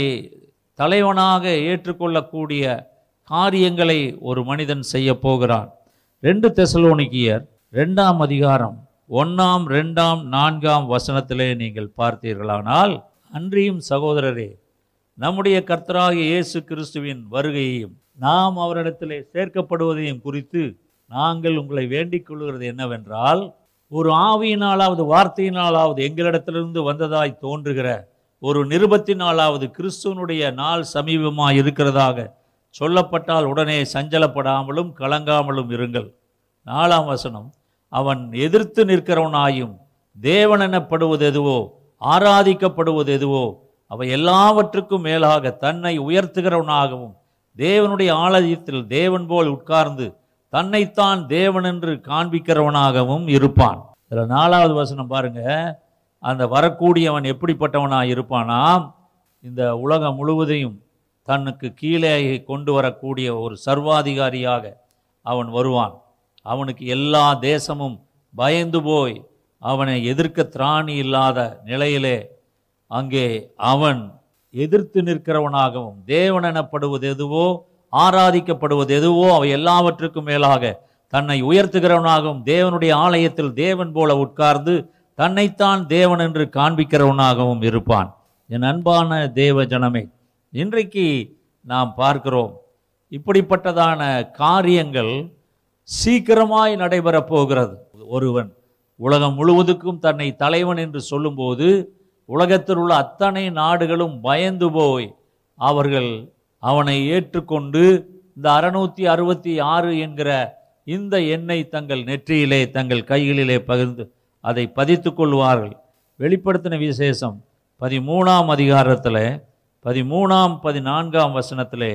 தலைவனாக ஏற்றுக்கொள்ளக்கூடிய காரியங்களை ஒரு மனிதன் செய்ய போகிறான். ரெண்டு தெசலோனிக்கியர் ரெண்டாம் அதிகாரம் ஒன்றாம் ரெண்டாம் நான்காம் வசனத்திலே நீங்கள் பார்த்தீர்களானால் அன்றியும் சகோதரரே நம்முடைய கர்த்தராகிய இயேசு கிறிஸ்துவின் வருகையையும் நாம் அவரிடத்திலே சேர்க்கப்படுவதையும் குறித்து நாங்கள் உங்களை வேண்டிக் கொள்கிறது என்னவென்றால் ஒரு ஆவியினாலாவது வார்த்தையினாலாவது எங்களிடத்திலிருந்து வந்ததாய் தோன்றுகிற ஒரு நிருபத்தினாலாவது கிறிஸ்துவனுடைய நாள் சமீபமாக இருக்கிறதாக சொல்லப்பட்டால் உடனே சஞ்சலப்படாமலும் கலங்காமலும் இருங்கள். நாலாம் வசனம். அவன் எதிர்த்து நிற்கிறவனாயும் தேவன் எனப்படுவது எதுவோ ஆராதிக்கப்படுவது எதுவோ அவை எல்லாவற்றுக்கும் மேலாக தன்னை உயர்த்துகிறவனாகவும் தேவனுடைய ஆலயத்தில் தேவன் போல் உட்கார்ந்து தன்னைத்தான் தேவன் என்று காண்பிக்கிறவனாகவும் இருப்பான். இதில் நாலாவது வசனம் பாருங்க. அந்த வரக்கூடியவன் எப்படிப்பட்டவனாக இருப்பானாம்? இந்த உலகம் முழுவதையும் தன்னுக்கு கீழே கொண்டு வரக்கூடிய ஒரு சர்வாதிகாரியாக அவன் வருவான். அவனுக்கு எல்லா தேசமும் பயந்து போய் அவனை எதிர்க்க திராணி இல்லாத நிலையிலே அங்கே அவன் எதிர்த்து நிற்கிறவனாகவும் தேவன் எனப்படுவது எதுவோ ஆராதிக்கப்படுவது எதுவோ அவை எல்லாவற்றுக்கும் மேலாக தன்னை உயர்த்துகிறவனாகவும் தேவனுடைய ஆலயத்தில் தேவன் போல உட்கார்ந்து தன்னைத்தான் தேவன் என்று காண்பிக்கிறவனாகவும் இருப்பான். என் அன்பான தேவ ஜனமே இன்றைக்கு நாம் பார்க்கிறோம் இப்படிப்பட்டதான காரியங்கள் சீக்கிரமாய் நடைபெறப் போகிறது. ஒருவன் உலகம் முழுவதுக்கும் தன்னை தலைவன் என்று சொல்லும்போது உலகத்தில் உள்ள அத்தனை நாடுகளும் பயந்து போய் அவர்கள் அவனை ஏற்றுக்கொண்டு இந்த அறுநூத்தி அறுபத்தி ஆறு என்கிற இந்த எண்ணை தங்கள் நெற்றியிலே தங்கள் கைகளிலே பகிர்ந்து அதை பதித்து கொள்வார்கள். வெளிப்படுத்தின விசேஷம் பதிமூணாம் அதிகாரத்தில் பதிமூணாம் பதினான்காம் வசனத்திலே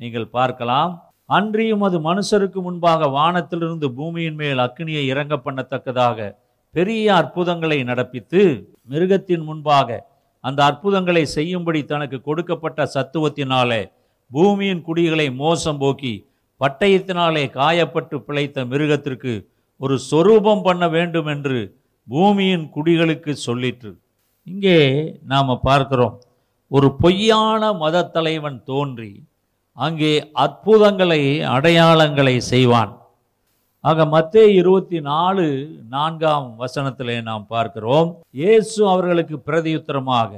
நீங்கள் பார்க்கலாம். அன்றியும் அது மனுஷருக்கு முன்பாக வானத்திலிருந்து பூமியின் மேல் அக்னியை இறங்க பண்ணத்தக்கதாக பெரிய அற்புதங்களை நடப்பித்து மிருகத்தின் முன்பாக அந்த அற்புதங்களை செய்யும்படி தனக்கு கொடுக்கப்பட்ட சத்துவத்தினாலே பூமியின் குடிகளை மோசம் போக்கி பட்டயத்தினாலே காயப்பட்டு பிழைத்த மிருகத்திற்கு ஒரு சொரூபம் பண்ண வேண்டும் என்று பூமியின் குடிகளுக்கு சொல்லிற்று. இங்கே நாம் பார்க்கிறோம் ஒரு பொய்யான மத தலைவன் தோன்றி அங்கே அற்புதங்களை அடையாளங்களை செய்வான். ஆக மத்தே இருபத்தி நாலு நான்காம் வசனத்திலே நாம் பார்க்கிறோம் இயேசு அவர்களுக்கு பிரதியுத்தரமாக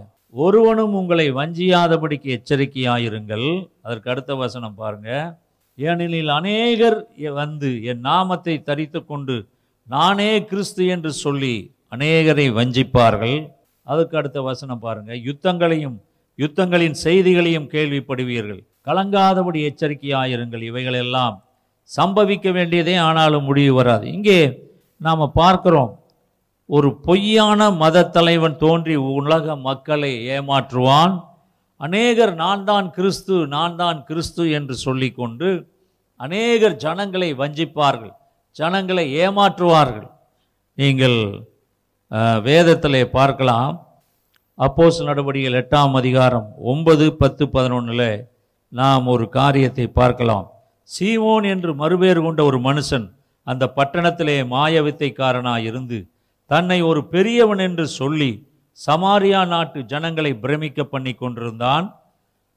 ஒருவனும் உங்களை வஞ்சியாதபடிக்கு எச்சரிக்கையாயிருங்கள். அதற்கு அடுத்த வசனம் பாருங்க ஏனெனில் அநேகர் வந்து என் நாமத்தை தரித்து கொண்டு நானே கிறிஸ்து என்று சொல்லி அநேகரை வஞ்சிப்பார்கள். அதுக்கு அடுத்த வசனம் பாருங்க யுத்தங்களையும் யுத்தங்களின் செய்திகளையும் கேள்விப்படுவீர்கள். கலங்காதபடி எச்சரிக்கையாயிருங்கள். இவைகளெல்லாம் சம்பவிக்க வேண்டியதே ஆனாலும் முடிவு வராது. இங்கே நாம் பார்க்கிறோம். ஒரு பொய்யான மத தலைவன் தோன்றி உலக மக்களை ஏமாற்றுவான். அநேகர் நான் தான் கிறிஸ்து நான் தான் கிறிஸ்து என்று சொல்லிக்கொண்டு அநேகர் ஜனங்களை வஞ்சிப்பார்கள். ஜனங்களை ஏமாற்றுவார்கள். நீங்கள் வேதத்தில் வேதத்திலே பார்க்கலாம். அப்போஸ் நடவடிக்கைகள் எட்டாம் அதிகாரம் ஒன்பது பத்து பதினொன்றில் நாம் ஒரு காரியத்தை பார்க்கலாம். சீமோன் என்று மறுபேறு கொண்ட ஒரு மனுஷன் அந்த பட்டணத்திலே மாய வித்தைக்காரனாய் இருந்து தன்னை ஒரு பெரியவன் என்று சொல்லி சமாரியா நாட்டு ஜனங்களை பிரமிக்க பண்ணி கொண்டிருந்தான்.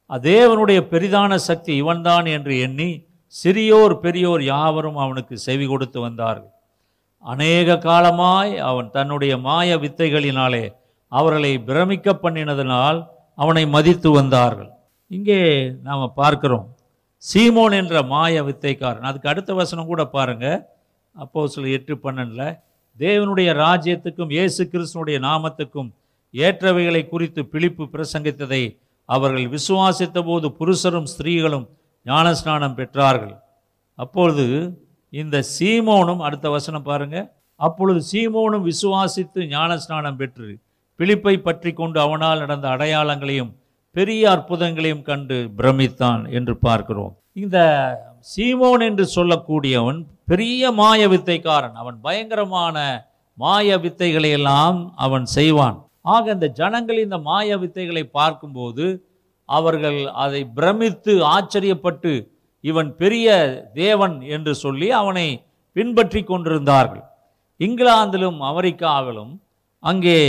தேவனுடைய பெரிதான சக்தி இவன்தான் என்று எண்ணி சிறியோர் பெரியோர் யாவரும் அவனுக்கு செவி கொடுத்து வந்தார்கள். அநேக காலமாய் அவன் தன்னுடைய மாய வித்தைகளினாலே அவர்களை பிரமிக்க பண்ணினதனால் அவனை மதித்து வந்தார்கள். இங்கே நாம் பார்க்கிறோம். சீமோன் என்ற மாய வித்தைக்காரன். அதுக்கு அடுத்த வசனம் கூட பாருங்கள் அப்போ சில எட்டு பன்னெண்டில் தேவனுடைய ராஜ்யத்துக்கும் இயேசு கிறிஸ்தனுடைய நாமத்துக்கும் ஏற்றவைகளை குறித்து பிழிப்பு பிரசங்கித்ததை அவர்கள் விசுவாசித்த போது புருஷரும் ஸ்திரீகளும் ஞானஸ்நானம் பெற்றார்கள். அப்பொழுது இந்த சீமோனும் அடுத்த வசனம் பாருங்க அப்பொழுது சீமோனும் விசுவாசித்து ஞானஸ்நானம் பெற்று பிழிப்பை பற்றி கொண்டு அவனால் நடந்த அடையாளங்களையும் பெரிய அற்புதங்களையும் கண்டு பிரமித்தான் என்று பார்க்கிறோம். இந்த சீமோன் என்று சொல்லக்கூடியவன் பெரிய மாய வித்தைக்காரன். அவன் பயங்கரமான மாய வித்தைகளை எல்லாம் அவன் செய்வான். ஆக இந்த ஜனங்கள் இந்த மாய வித்தைகளை பார்க்கும்போது அவர்கள் அதை பிரமித்து ஆச்சரியப்பட்டு இவன் பெரிய தேவன் என்று சொல்லி அவனை பின்பற்றி கொண்டிருந்தார்கள். இங்கிலாந்திலும் அமெரிக்காவிலும் அங்கே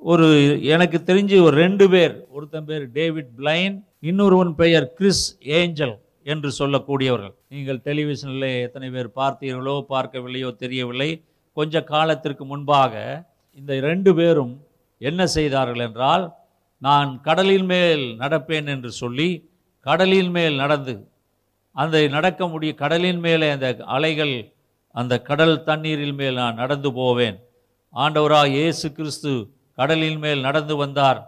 ஒரு எனக்கு தெரிஞ்சு ஒரு ரெண்டு பேர் ஒருத்தன் பேர் டேவிட் பிளைன் இன்னொருவன் பெயர் கிறிஸ் ஏஞ்சல் என்று சொல்லக்கூடியவர்கள். நீங்கள் டெலிவிஷனில் எத்தனை பேர் பார்த்தீர்களோ பார்க்கவில்லையோ தெரியவில்லை. கொஞ்ச காலத்திற்கு முன்பாக இந்த ரெண்டு பேரும் என்ன செய்தார்கள் என்றால் நான் கடலின் மேல் நடப்பேன் என்று சொல்லி கடலின் மேல் நடந்து அந்த நடக்க முடிய கடலின் மேலே அந்த அலைகள் அந்த கடல் தண்ணீரில் மேல் நான் நடந்து போவேன். ஆண்டவராக இயேசு கிறிஸ்து கடலின் மேல் நடந்து வந்தார்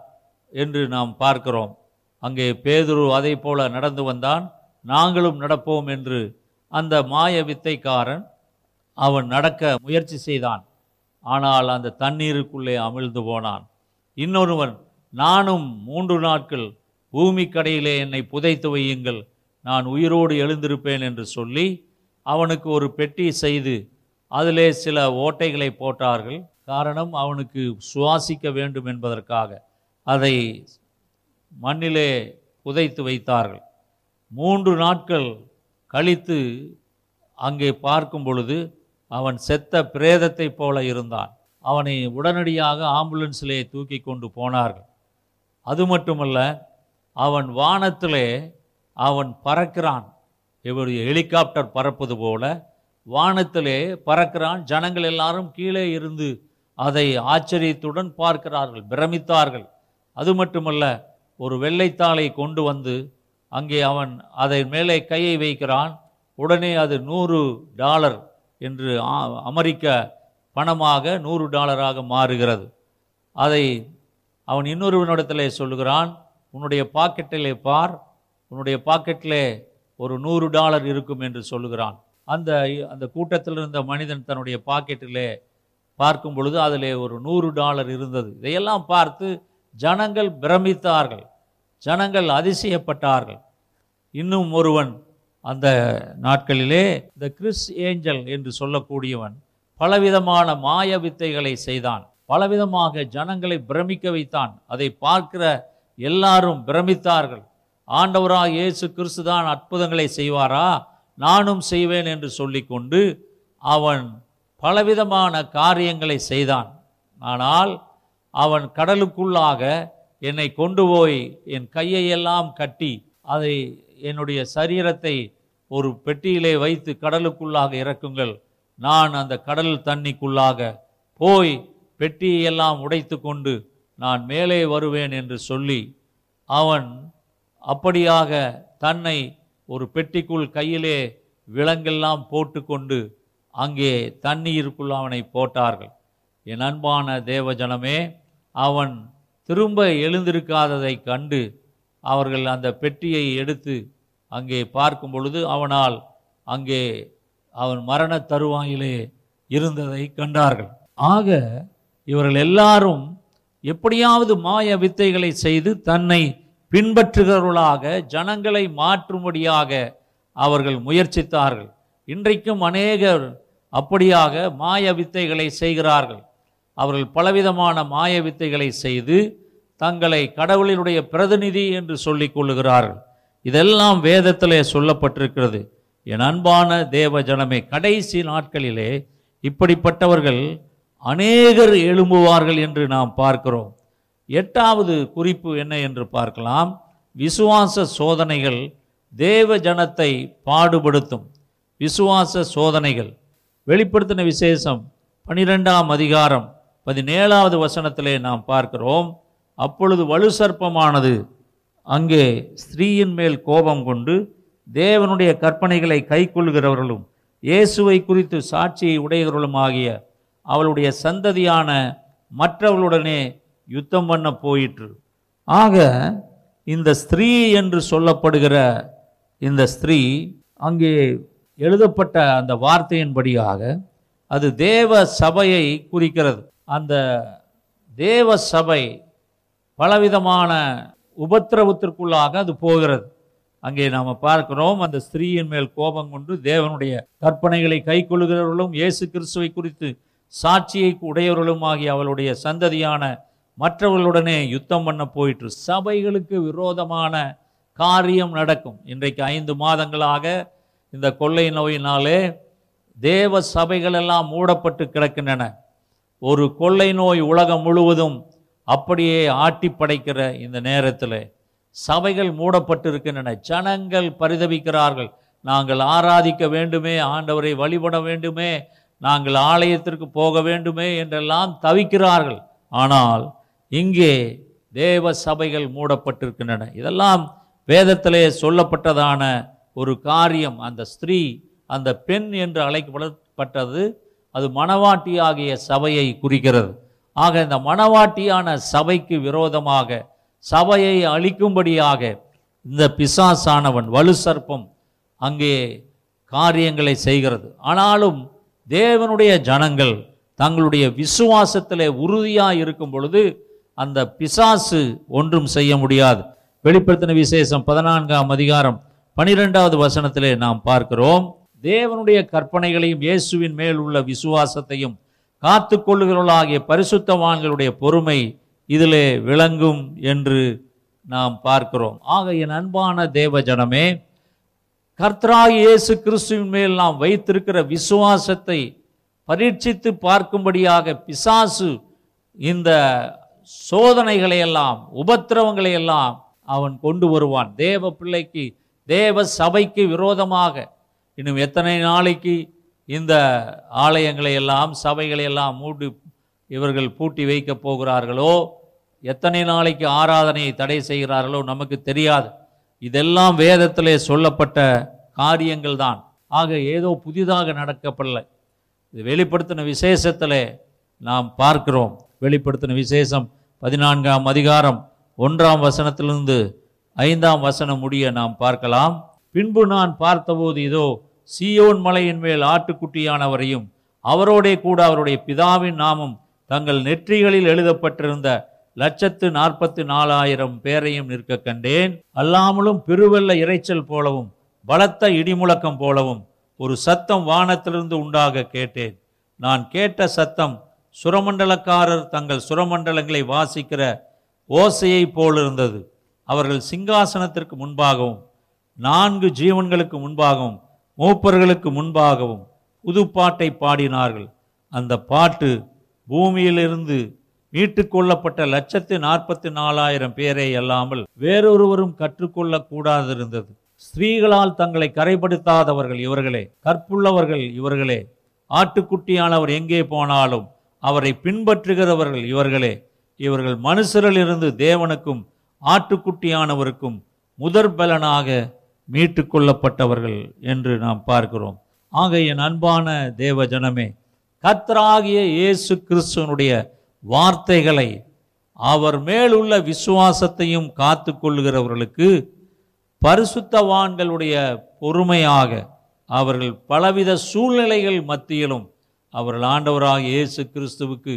என்று நாம் பார்க்கிறோம். அங்கே பேதுரு அதை போல நடந்து வந்தான். நாங்களும் நடப்போம் என்று அந்த மாய வித்தைக்காரன் அவன் நடக்க முயற்சி செய்தான். ஆனால் அந்த தண்ணீருக்குள்ளே அமிழ்ந்து போனான். இன்னொருவன் நானும் மூன்று நாட்கள் பூமிக்கடையிலே என்னை புதைத்து வையுங்கள். நான் உயிரோடு எழுந்திருப்பேன் என்று சொல்லி அவனுக்கு ஒரு பெட்டி செய்து அதிலே சில ஓட்டைகளை போட்டார்கள். காரணம் அவனுக்கு சுவாசிக்க வேண்டும் என்பதற்காக. அதை மண்ணிலே புதைத்து வைத்தார்கள். மூன்று நாட்கள் கழித்து அங்கே பார்க்கும் பொழுது அவன் செத்த பிரேதத்தைப் போல இருந்தான். அவனை உடனடியாக ஆம்புலன்ஸிலே தூக்கி கொண்டு போனார்கள். அது மட்டுமல்ல அவன் வானத்திலே அவன் பறக்கிறான். இவர் ஹெலிகாப்டர் பறப்பது போல வானத்திலே பறக்கிறான். ஜனங்கள் எல்லாரும் கீழே இருந்து அதை ஆச்சரியத்துடன் பார்க்கிறார்கள் பிரமித்தார்கள். அது மட்டுமல்ல ஒரு வெள்ளைத்தாளை கொண்டு வந்து அங்கே அவன் அதை மேலே கையை வைக்கிறான். உடனே அது நூறு டாலர் என்று அமெரிக்க பணமாக நூறு டாலராக மாறுகிறது. அதை அவன் இன்னொருவனிடத்திலே சொல்லுகிறான் உன்னுடைய பாக்கெட்டிலே பார் உன்னுடைய பாக்கெட்டிலே ஒரு நூறு டாலர் இருக்கும் என்று சொல்லுகிறான். அந்த அந்த கூட்டத்தில் இருந்த மனிதன் தன்னுடைய பாக்கெட்டிலே பார்க்கும் பொழுது அதிலே ஒரு நூறு டாலர் இருந்தது. இதையெல்லாம் பார்த்து ஜனங்கள் பிரமித்தார்கள். ஜனங்கள் அதிசயப்பட்டார்கள். இன்னும் ஒருவன் அந்த நாட்களிலே இந்த கிறிஸ் ஏஞ்சல் என்று சொல்லக்கூடியவன் பலவிதமான மாய வித்தைகளை செய்தான். பலவிதமாக ஜனங்களை பிரமிக்க வைத்தான். அதை பார்க்கிற எல்லாரும் பிரமித்தார்கள். ஆண்டவராக இயேசு கிறிஸ்து தான் அற்புதங்களை செய்வாரா? நானும் செய்வேன் என்று சொல்லிக்கொண்டு அவன் பலவிதமான காரியங்களை செய்தான். ஆனால் அவன் கடலுக்குள்ளாக என்னை கொண்டு போய் என் கையை எல்லாம் கட்டி அதை என்னுடைய சரீரத்தை ஒரு பெட்டியிலே வைத்து கடலுக்குள்ளாக இறக்குங்கள். நான் அந்த கடல் தண்ணிக்குள்ளாக போய் பெட்டியெல்லாம் உடைத்து கொண்டு நான் மேலே வருவேன் என்று சொல்லி அவன் அப்படியாக தன்னை ஒரு பெட்டிக்குள் கையிலே விலங்கெல்லாம் போட்டுக்கொண்டு அங்கே தண்ணீருக்குள் அவனை போட்டார்கள். என் அன்பான தேவஜனமே அவன் திரும்ப எழுந்திருக்காததை கண்டு அவர்கள் அந்த பெட்டியை எடுத்து அங்கே பார்க்கும் பொழுது அவனால் அங்கே அவன் மரண தருவாயிலே இருந்ததை கண்டார்கள். ஆக இவர்கள் எல்லாரும் எப்படியாவது மாய வித்தைகளை செய்து தன்னை பின்பற்றுகிறவர்களாக ஜனங்களை மாற்றும்படியாக அவர்கள் முயற்சித்தார்கள். இன்றைக்கும் அநேகர் அப்படியாக மாய வித்தைகளை செய்கிறார்கள். அவர்கள் பலவிதமான மாய வித்தைகளை செய்து தங்களை கடவுளினுடைய பிரதிநிதி என்று சொல்லிக் கொள்ளுகிறார்கள். இதெல்லாம் வேதத்திலே சொல்லப்பட்டிருக்கிறது. என் அன்பான தேவ ஜனமே கடைசி நாட்களிலே இப்படிப்பட்டவர்கள் அநேகர் எழும்புவார்கள் என்று நாம் பார்க்கிறோம். எட்டாவது குறிப்பு என்ன என்று பார்க்கலாம். விசுவாச சோதனைகள் தேவ ஜனத்தை பாடுபடுத்தும். விசுவாச சோதனைகள். வெளிப்படுத்தின விசேஷம் பனிரெண்டாம் அதிகாரம் பதினேழாவது வசனத்திலே நாம் பார்க்கிறோம். அப்பொழுது வலு சர்ப்பமானது அங்கே ஸ்திரீயின் மேல் கோபம் கொண்டு தேவனுடைய கற்பனைகளை கைக்கொள்கிறவர்களும் இயேசுவை குறித்து சாட்சியை உடையவர்களும் ஆகிய அவளுடைய சந்ததியான மற்றவர்களுடனே யுத்தம் பண்ண போயிற்று. ஆக இந்த ஸ்திரீ என்று சொல்லப்படுகிற இந்த ஸ்திரீ அங்கே எழுதப்பட்ட அந்த வார்த்தையின்படியாக அது தேவ சபையை குறிக்கிறது. அந்த தேவ சபை பலவிதமான உபத்திரவத்திற்குள்ளாக அது போகிறது. அங்கே நாம் பார்க்கிறோம் அந்த ஸ்திரீயின் மேல் கோபம் கொண்டு தேவனுடைய கற்பனைகளை கைக்கொள்கிறவர்களும் இயேசு கிறிஸ்துவை குறித்து சாட்சியை உடையவர்களும் ஆகிய அவளுடைய சந்ததியான மற்றவர்களுடனே யுத்தம் பண்ண போயிற்று. சபைகளுக்கு விரோதமான காரியம் நடக்கும். இன்றைக்கு ஐந்து மாதங்களாக இந்த கொள்ளை நோயினாலே தேவ சபைகள் எல்லாம் மூடப்பட்டு கிடக்கின்றன. ஒரு கொள்ளை நோய் உலகம் முழுவதும் அப்படியே ஆட்டி படைக்கிற இந்த நேரத்தில் சபைகள் மூடப்பட்டு இருக்கின்றன ஜனங்கள் பரிதவிக்கிறார்கள் நாங்கள் ஆராதிக்க வேண்டுமே ஆண்டவரை வழிபட வேண்டுமே நாங்கள் ஆலயத்திற்கு போக வேண்டுமே என்றெல்லாம் தவிக்கிறார்கள். ஆனால் இங்கே தேவ சபைகள் மூடப்பட்டிருக்கின்றன. இதெல்லாம் வேதத்திலே சொல்லப்பட்டதான ஒரு காரியம். அந்த ஸ்திரீ அந்த பெண் என்று அழைக்கப்படப்பட்டது அது மணவாட்டி ஆகிய சபையை குறிக்கிறது. ஆக இந்த மணவாட்டியான சபைக்கு விரோதமாக சபையை அழிக்கும்படியாக இந்த பிசாசானவன் வலு சர்ப்பம் அங்கே காரியங்களை செய்கிறது. ஆனாலும் தேவனுடைய ஜனங்கள் தங்களுடைய விசுவாசத்தில் உறுதியாக இருக்கும் பொழுது அந்த பிசாசு ஒன்றும் செய்ய முடியாது. வெளிப்படுத்தின விசேஷம் பதினான்காம் அதிகாரம் பனிரெண்டாவது வசனத்திலே நாம் பார்க்கிறோம் தேவனுடைய கற்பனைகளையும் இயேசுவின் மேல் உள்ள விசுவாசத்தையும் காத்து கொள்ளுகிறவர்களாகிய பரிசுத்தவான்களுடைய பொறுமை இதிலே விளங்கும் என்று நாம் பார்க்கிறோம். ஆக என் அன்பான தேவ ஜனமே கர்த்தராகிய இயேசு கிறிஸ்துவின் மேல் நாம் வைத்திருக்கிற விசுவாசத்தை பரீட்சித்து பார்க்கும்படியாக பிசாசு இந்த சோதனைகளையெல்லாம் உபத்திரவங்களையெல்லாம் உபத்திரவங்களை எல்லாம் அவன் கொண்டு வருவான். தேவ பிள்ளைக்கு தேவ சபைக்கு விரோதமாக இன்னும் எத்தனை நாளைக்கு இந்த ஆலயங்களை எல்லாம் சபைகளை எல்லாம் மூடி இவர்கள் பூட்டி வைக்கப் போகிறார்களோ எத்தனை நாளைக்கு ஆராதனையை தடை செய்கிறார்களோ நமக்கு தெரியாது. இதெல்லாம் வேதத்திலே சொல்லப்பட்ட காரியங்கள் தான். ஆக ஏதோ புதிதாக நடக்கப்படலை. இது வெளிப்படுத்தின விசேஷத்திலே நாம் பார்க்கிறோம். வெளிப்படுத்தின விசேஷம் பதினான்காம் அதிகாரம் ஒன்றாம் வசனத்திலிருந்து ஐந்தாம் வசனம் முடிய நாம் பார்க்கலாம். பின்பு நான் பார்த்தபோது இதோ சீயோன் மலையின் மேல் ஆட்டுக்குட்டியானவரையும் அவரோடே கூட அவருடைய பிதாவின் நாமம் தங்கள் நெற்றிகளில் எழுதப்பட்டிருந்த லட்சத்து நாற்பத்தி நாலாயிரம் பேரையும் நிற்க கண்டேன். அல்லாமலும் பெருவெல்ல இரைச்சல் போலவும் பலத்த இடிமுழக்கம் போலவும் ஒரு சத்தம் வானத்திலிருந்து உண்டாக கேட்டேன். நான் கேட்ட சத்தம் சுரமண்டலக்காரர் தங்கள் சுரமண்டலங்களை வாசிக்கிற ஓசையைப் போலிருந்தது. அவர்கள் சிங்காசனத்திற்கு முன்பாகவும் நான்கு ஜீவன்களுக்கு முன்பாகவும் மூப்பர்களுக்கு முன்பாகவும் புதுப்பாட்டை பாடினார்கள். அந்த பாட்டு பூமியிலிருந்து மீட்டுக்கொள்ளப்பட்ட லட்சத்து நாற்பத்தி நாலாயிரம் பேரை அல்லாமல் வேறொருவரும் கற்றுக்கொள்ளக் கூடாதிருந்தது. ஸ்திரீகளால் தங்களை கரைப்படுத்தாதவர்கள் இவர்களே கற்புள்ளவர்கள் இவர்களே ஆட்டுக்குட்டியானவர் எங்கே போனாலும் அவரை பின்பற்றுகிறவர்கள் இவர்களே இவர்கள் மனுஷரிலிருந்து தேவனுக்கும் ஆட்டுக்குட்டியானவருக்கும் முதற் பலனாக மீட்டு கொள்ளப்பட்டவர்கள் என்று நாம் பார்க்கிறோம். ஆக என் அன்பான தேவ ஜனமே கத்தராகிய இயேசு கிறிஸ்துவனுடைய வார்த்தைகளை அவர் மேலுள்ள விசுவாசத்தையும் காத்து கொள்ளுகிறவர்களுக்கு பரிசுத்தவான்களுடைய பொறுமையாக அவர்கள் பலவித சூழ்நிலைகள் மத்தியிலும் அவர்கள் ஆண்டவராக இயேசு கிறிஸ்துவுக்கு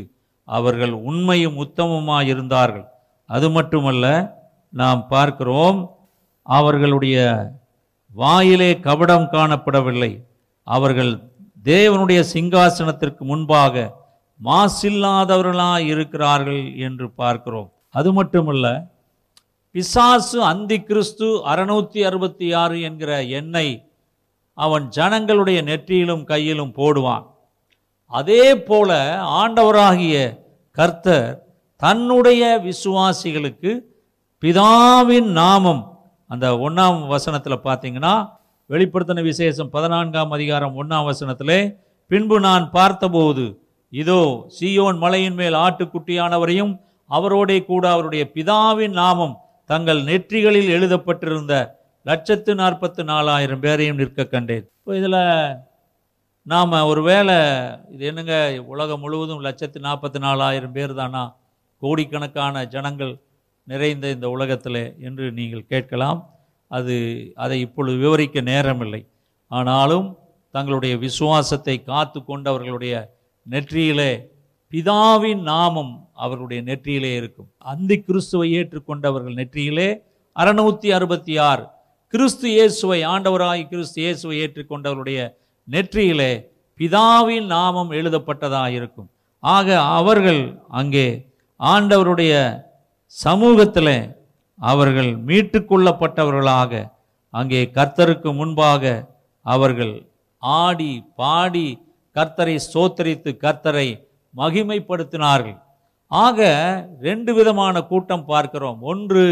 அவர்கள் உண்மையும் உத்தமமாக இருந்தார்கள் அது மட்டுமல்ல நாம் பார்க்கிறோம் அவர்களுடைய வாயிலே கபடம் காணப்படவில்லை. அவர்கள் தேவனுடைய சிங்காசனத்திற்கு முன்பாக மாசில்லாதவர்களாக இருக்கிறார்கள் என்று பார்க்கிறோம். அது மட்டுமல்ல பிசாசு அந்தி கிறிஸ்து அறுநூத்தி அறுபத்தி ஆறு என்கிற எண்ணெய் அவன் ஜனங்களுடைய நெற்றியிலும் கையிலும் போடுவான். அதே போல ஆண்டவராகிய கர்த்தர் தன்னுடைய விசுவாசிகளுக்கு பிதாவின் நாமம். அந்த ஒன்றாம் வசனத்தில் பார்த்தீங்கன்னா வெளிப்படுத்தின விசேஷம் பதினான்காம் அதிகாரம் ஒன்றாம் வசனத்திலே பின்பு நான் பார்த்தபோது இதோ சியோன் மலையின் மேல் ஆட்டுக்குட்டியானவரையும் அவரோடே கூட அவருடைய பிதாவின் நாமம் தங்கள் நெற்றிகளில் எழுதப்பட்டிருந்த லட்சத்து நாற்பத்து நாலாயிரம் பேரையும் நிற்க கண்டேன். இப்போ இதில் நாம் ஒருவேளை இது என்னங்க உலகம் முழுவதும் லட்சத்து நாற்பத்தி நாலாயிரம் பேர் தானா? கோடிக்கணக்கான ஜனங்கள் நிறைந்த இந்த உலகத்தில் என்று நீங்கள் கேட்கலாம். அது அதை இப்பொழுது விவரிக்க நேரமில்லை. ஆனாலும் தங்களுடைய விசுவாசத்தை காத்து கொண்டவர்களுடைய நெற்றியிலே பிதாவின் நாமம் அவர்களுடைய நெற்றியிலே இருக்கும். அந்தி கிறிஸ்துவை ஏற்றுக்கொண்டவர்கள் நெற்றியிலே அறுநூற்றி அறுபத்தி ஆறு கிறிஸ்து இயேசுவை ஆண்டவராய் கிறிஸ்து இயேசுவை ஏற்றுக்கொண்டவருடைய நெற்றியிலே பிதாவின் நாமம் எழுதப்பட்டதாக இருக்கும் ஆக அவர்கள் அங்கே ஆண்டவருடைய சமூகத்தில் அவர்கள் மீட்டுக்கொள்ளப்பட்டவர்களாக அங்கே கர்த்தருக்கு முன்பாக அவர்கள் ஆடி பாடி கர்த்தரை சோத்தரித்து கர்த்தரை மகிமைப்படுத்தினார்கள். ஆக ரெண்டு விதமான கூட்டம் பார்க்கிறோம். ஒன்று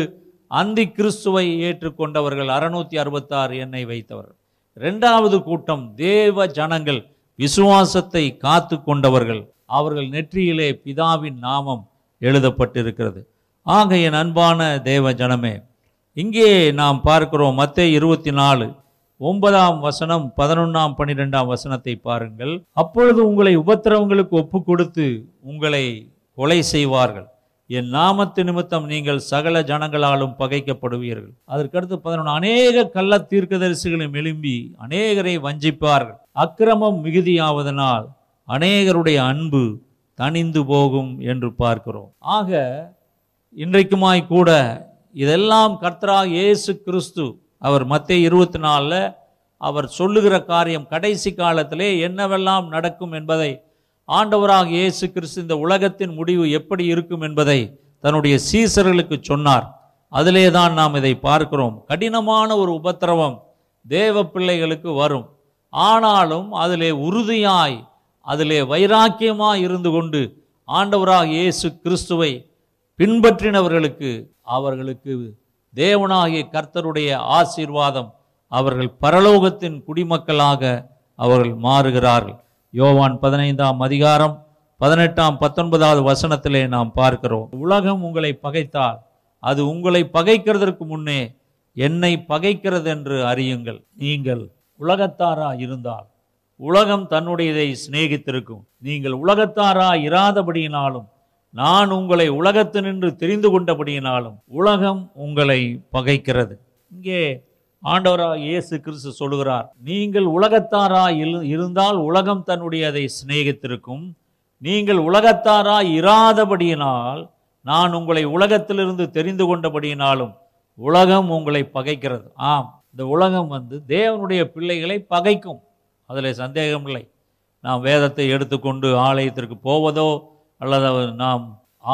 அந்தி கிறிஸ்துவை ஏற்றுக்கொண்டவர்கள் அறுநூத்தி அறுபத்தாறு எண்ணெய் வைத்தவர்கள். இரண்டாவது கூட்டம் தேவ ஜனங்கள் விசுவாசத்தை காத்து கொண்டவர்கள் அவர்கள் நெற்றியிலே பிதாவின் நாமம் எழுதப்பட்டிருக்கிறது. ஆக என் அன்பான தேவ ஜனமே இங்கே நாம் பார்க்கிறோம் மற்ற இருபத்தி நாலு ஒன்பதாம் வசனம் பதினொன்றாம் பன்னிரெண்டாம் வசனத்தை பாருங்கள். அப்பொழுது உங்களை உபத்திரவங்களுக்கு ஒப்பு கொடுத்து உங்களை கொலை செய்வார்கள். என் நாமத்து நிமித்தம் நீங்கள் சகல ஜனங்களாலும் பகைக்கப்படுவீர்கள். அதற்கடுத்து பதினொன்று அநேக கள்ள தீர்க்கதரிசிகளும் எழும்பி அநேகரை வஞ்சிப்பார்கள். அக்கிரமம் மிகுதியாவதனால் அநேகருடைய அன்பு தணிந்து போகும் என்று பார்க்கிறோம். ஆக இன்றைக்குமாய் கூட இதெல்லாம் கர்த்தராக இயேசு கிறிஸ்து அவர் மத்திய இருபத்தி நாலில் அவர் சொல்லுகிற காரியம் கடைசி காலத்திலே என்னவெல்லாம் நடக்கும் என்பதை ஆண்டவராக இயேசு கிறிஸ்து இந்த உலகத்தின் முடிவு எப்படி இருக்கும் என்பதை தன்னுடைய சீசர்களுக்கு சொன்னார். அதிலே தான் நாம் இதை பார்க்கிறோம். கடினமான ஒரு உபத்திரவம் தேவ பிள்ளைகளுக்கு வரும். ஆனாலும் அதிலே உறுதியாய் அதிலே வைராக்கியமாக இருந்து கொண்டு ஆண்டவராக இயேசு கிறிஸ்துவை பின்பற்றினவர்களுக்கு அவர்களுக்கு தேவனாகிய கர்த்தருடைய ஆசீர்வாதம் அவர்கள் பரலோகத்தின் குடிமக்களாக அவர்கள் மாறுகிறார்கள். யோவான் பதினைந்தாம் அதிகாரம் பதினெட்டாம் பத்தொன்பதாவது வசனத்திலே நாம் பார்க்கிறோம். உலகம் உங்களை பகைத்தால் அது உங்களை பகைக்கிறதற்கு முன்னே என்னை பகைக்கிறது என்று அறியுங்கள். நீங்கள் உலகத்தாரா இருந்தால் உலகம் தன்னுடையதை சிநேகித்திருக்கும். நீங்கள் உலகத்தாரா இராதபடியினாலும் நான் உங்களை உலகத்து நின்று தெரிந்து கொண்டபடியினாலும் உலகம் உங்களை பகைக்கிறது. இங்கே ஆண்டவராக இயேசு கிறிஸ்து சொல்லுகிறார் நீங்கள் உலகத்தாரா இருந்தால் உலகம் தன்னுடைய அதை சிநேகித்திருக்கும். நீங்கள் உலகத்தாரா இராதபடியினால் நான் உங்களை உலகத்திலிருந்து தெரிந்து கொண்டபடியினாலும் உலகம் உங்களை பகைக்கிறது. ஆம் இந்த உலகம் வந்து தேவனுடைய பிள்ளைகளை பகைக்கும். அதில் சந்தேகம் இல்லை நாம் வேதத்தை எடுத்துக்கொண்டு ஆலயத்திற்கு போவதோ அல்லது நாம்